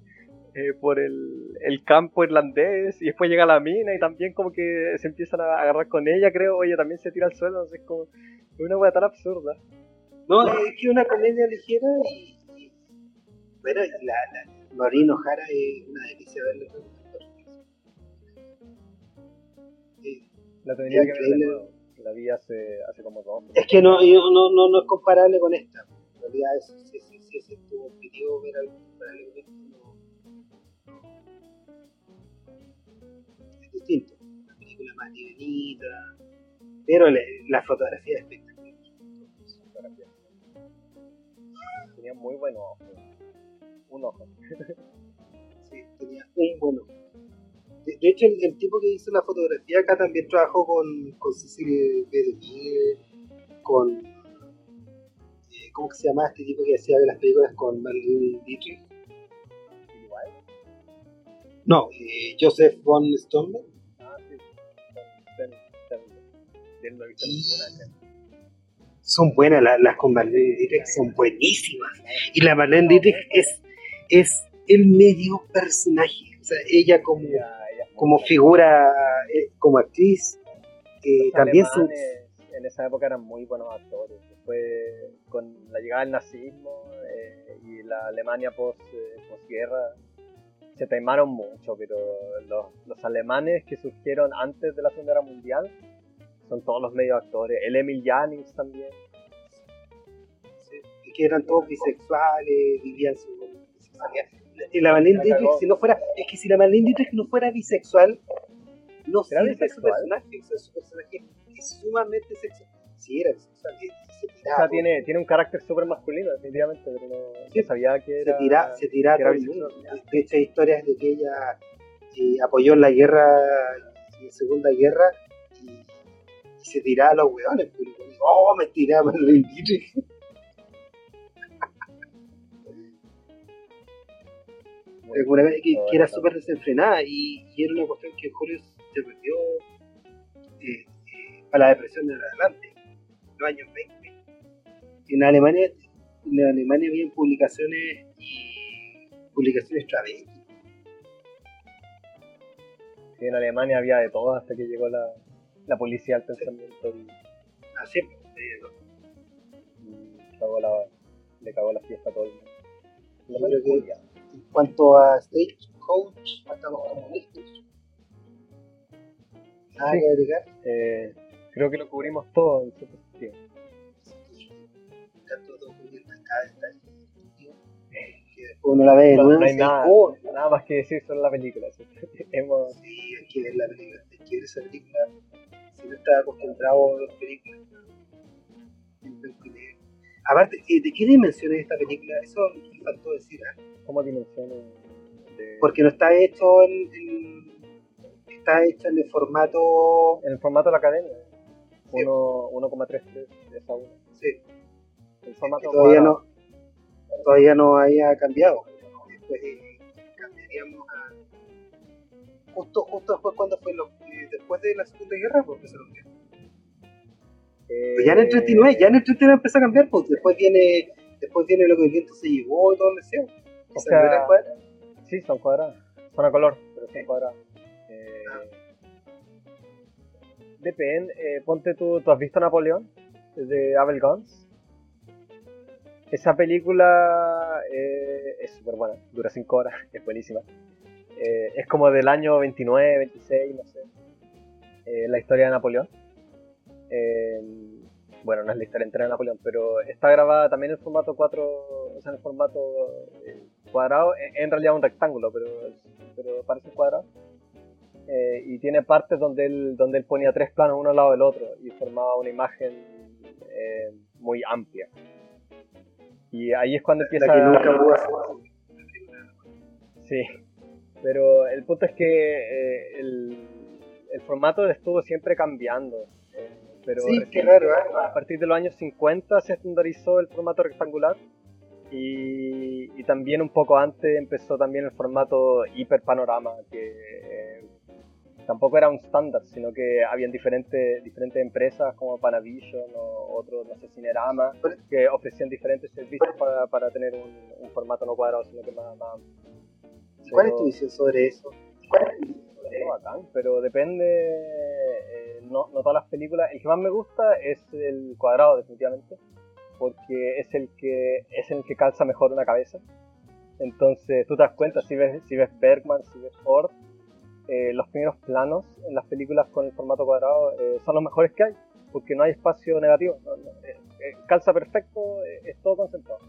eh, por el, el, campo irlandés y después llega la mina y también como que se empiezan a agarrar con ella, creo, oye, también se tira al suelo, entonces es como una wea tan absurda. No, es que una comedia ligera y, bueno, la, la Marino Jara es una delicia verla. La tendría que ver la vi hace, hace como dos. Es que no, no, no, no es comparable con esta. En realidad, es, si, si, si ese es tu objetivo ver algo comparable con esto, no, es distinto. Una película más livianita, pero la, la fotografía es espectacular. Tenía muy buen ojo. Un ojo. sí, tenía un buen ojo. De, hecho, el, tipo que hizo la fotografía acá también trabajó con, con Cecilia B. con. Eh, ¿Cómo se llama este tipo que hacía de las películas con Marlene Dietrich? No, eh, Joseph von Stone. Ah, sí. Son buenas las, las con Marlene Dietrich, son buenísimas. Y la Marlene Dietrich es, es el medio personaje. O sea, ella como como figura, eh, como actriz, eh, también En esa época eran muy buenos actores. Después, con la llegada del nazismo eh, y la Alemania post, postguerra, se temaron mucho, pero los, los, alemanes que surgieron antes de la Segunda Guerra Mundial son todos los medios actores. El Emil Jannings también. Sí, que eran todos bisexuales, vivían su bisexualidad la Marlene Dietrich, si no fuera, es que si la Marlene Dietrich no fuera bisexual, no sirve su personaje, o sea, su personaje es sumamente sexual. Si era bisexual, se tiraba, o sea, tiene, tiene un carácter súper masculino, definitivamente, pero no, sí, sabía que era. Se tira, se tira todo el mundo. De hecho, hay historias de que ella eh, apoyó en la guerra, en la Segunda Guerra, y, y se tiraba a los hueones. Pero, oh, me tiraba Marlene Dietrich. Que, que, era súper desenfrenada y, y, era una cuestión que Julio se perdió eh, eh, para la depresión en adelante, en los años 20. En Alemania, en Alemania había publicaciones y publicaciones travestis. Sí, en Alemania había de todo hasta que llegó la, la policía al pensamiento y... Así ah, de todo. Y cagó la, le cagó la fiesta a todo el mundo. En cuanto a Stagecoach, estamos como listos. ¿Nada que agregar? Eh, creo que lo cubrimos todo en su perspectiva. cada detalle que después uno la ve no, no hay nada, oh, nada más que decir sobre la película. Hemos... Sí, hay que ver la película, hay que ver esa película. Si no está acostumbrado a las películas, Aparte, eh, ¿de qué dimensión es esta película? Eso faltó decir. ¿eh? ¿Cómo dimensiones? De... Porque no está hecho en, en, está hecho en el formato... En el formato de la academia. Sí. 1,33 esa 1. Sí. El formato todavía no, todavía no haya cambiado. Después eh, cambiaríamos a... Justo, justo después, cuando fue lo, eh, después de la Segunda Guerra, porque se lo pues ya en el 39, ya en el 39 empezó a cambiar, pues después viene, después viene lo que el viento se llevó y todo el deseo. O sea, sí, son cuadradas. Son a color, pero son cuadradas. Eh, ah. Depende, eh, ponte tú, ¿tú has visto Napoleón? De Abel Gons. Esa película eh, es súper buena, dura 5 horas, es buenísima. Eh, es como del año 29, 26, no sé. Eh, la historia de Napoleón bueno, no es la historia entera de Napoleón, pero está grabada también en formato 4, o sea, en formato eh, cuadrado, en, realidad un rectángulo, pero, pero parece cuadrado. Eh, y tiene partes donde él, donde él ponía tres planos uno al lado del otro y formaba una imagen eh, muy amplia. Y ahí es cuando empieza... que nunca Sí, pero el punto es que el, el formato estuvo siempre cambiando pero sí, claro, ¿eh? a partir de los años 50 se estandarizó el formato rectangular y, y, también un poco antes empezó también el formato hiperpanorama que, tampoco era un estándar, sino que habían diferentes, diferentes empresas como Panavision o otros, no sé, Cinerama, que ofrecían diferentes servicios para, para tener un, formato no cuadrado, sino que más... más ¿Cuál es tu visión sobre eso? Pero depende, eh, no, todas las películas. El que más me gusta es el cuadrado, definitivamente, porque es el que es el que calza mejor una cabeza. Entonces tú te das cuenta, si ves, si ves Bergman, si ves Ford, eh, los primeros planos en las películas con el formato cuadrado eh, son los mejores que hay, porque no hay espacio negativo, calza perfecto, es todo concentrado.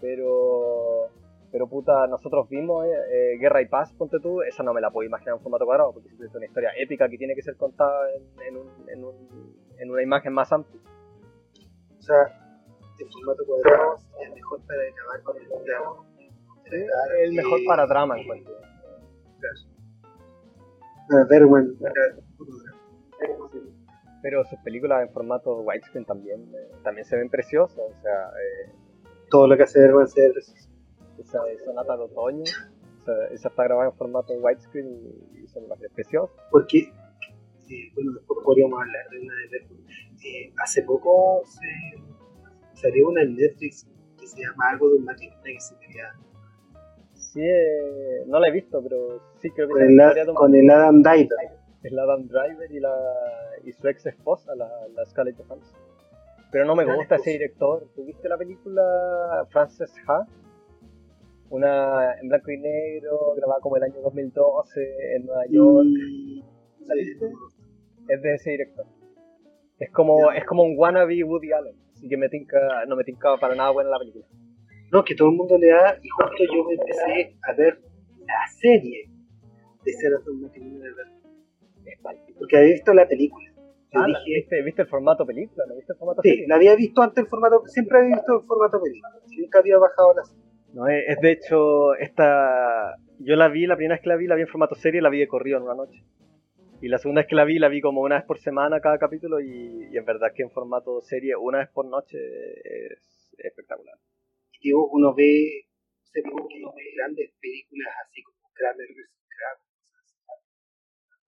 Pero pero puta, nosotros vimos eh, Guerra y Paz, ponte tú, esa no me la puedo imaginar en formato cuadrado, porque es una historia épica que tiene que ser contada en, un, en, un, en una imagen más amplia. O sea, el formato cuadrado es mejor para grabar con el plano. el mejor para drama, en cuanto. Para ver, bueno, pero sus películas en formato widescreen también, eh, también se ven preciosas, o sea... Eh, todo lo que hace Bergman se ve precioso esa de Sonata de Otoño. esa está grabada en formato widescreen y, son más. Porque, eh, bueno, después podríamos hablar de una de eh, hace poco se salió una en Netflix que se llama algo de un matrimonio que se quería. Sí, eh, no la he visto, pero sí creo que con, el, con el Adam Driver. El Adam Driver y, la, y su ex esposa, la, la Scarlett Johansson. Pero no me gusta ese director. ¿Tuviste la película Frances Ha? Una en blanco y negro, grabada como el año 2012 en Nueva York. ¿La viste? Es de ese director. Es como, es como un wannabe Woody Allen, así que me tinca, no me tinca para nada buena la película. No, que todo el mundo le da, y justo yo me empecé a ver la serie de Cero Matrimonio de Verdad. Porque había visto la película. ah, ¿viste, ¿viste, el formato película? ¿No viste el formato sí, la había visto antes el formato, siempre había visto el formato película. Nunca había bajado la serie. No, es, de hecho, esta. Yo la vi, la primera vez que la vi, la vi en formato serie, la vi de corrido en una noche. Y la segunda vez que la vi, la vi como una vez por semana cada capítulo y, y en verdad que en formato serie, una vez por noche, es espectacular. Y uno ve, se ve grandes películas así como Kramer vs.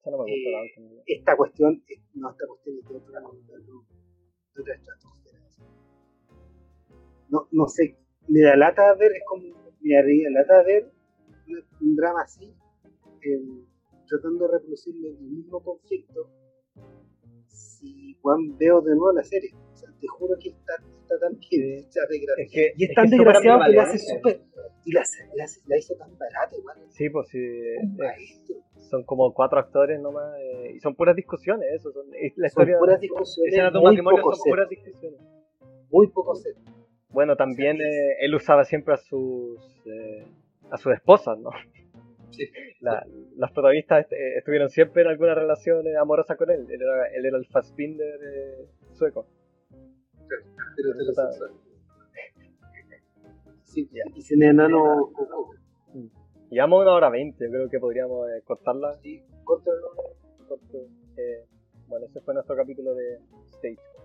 Kramer. No me eh, esta cuestión, no, esta cuestión es de otra, de otra estratosfera. No, no sé me da lata ver, es como, me da lata ver un drama así, em, tratando de reproducir el mismo conflicto, si Juan veo de nuevo la serie. O sea, te juro que está, está tan bien hecha, es que, y es, tan desgraciado que la hace súper. Y la, la, la, hizo tan barata, igual. Sí, pues sí. son como cuatro actores nomás. Eh, y son puras discusiones, eso. Son, la historia, puras discusiones. Muy poco son puras discusiones. Muy poco set. Bueno, también eh, él usaba siempre a sus eh, a sus esposas, ¿no? Sí. las protagonistas eh, estuvieron siempre en alguna relación amorosa con él. Él era, él era el Fassbinder sueco. Sí, y sin enano. Llevamos una hora veinte, creo que podríamos cortarla. Sí, córtalo. bueno, ese fue nuestro capítulo de Stage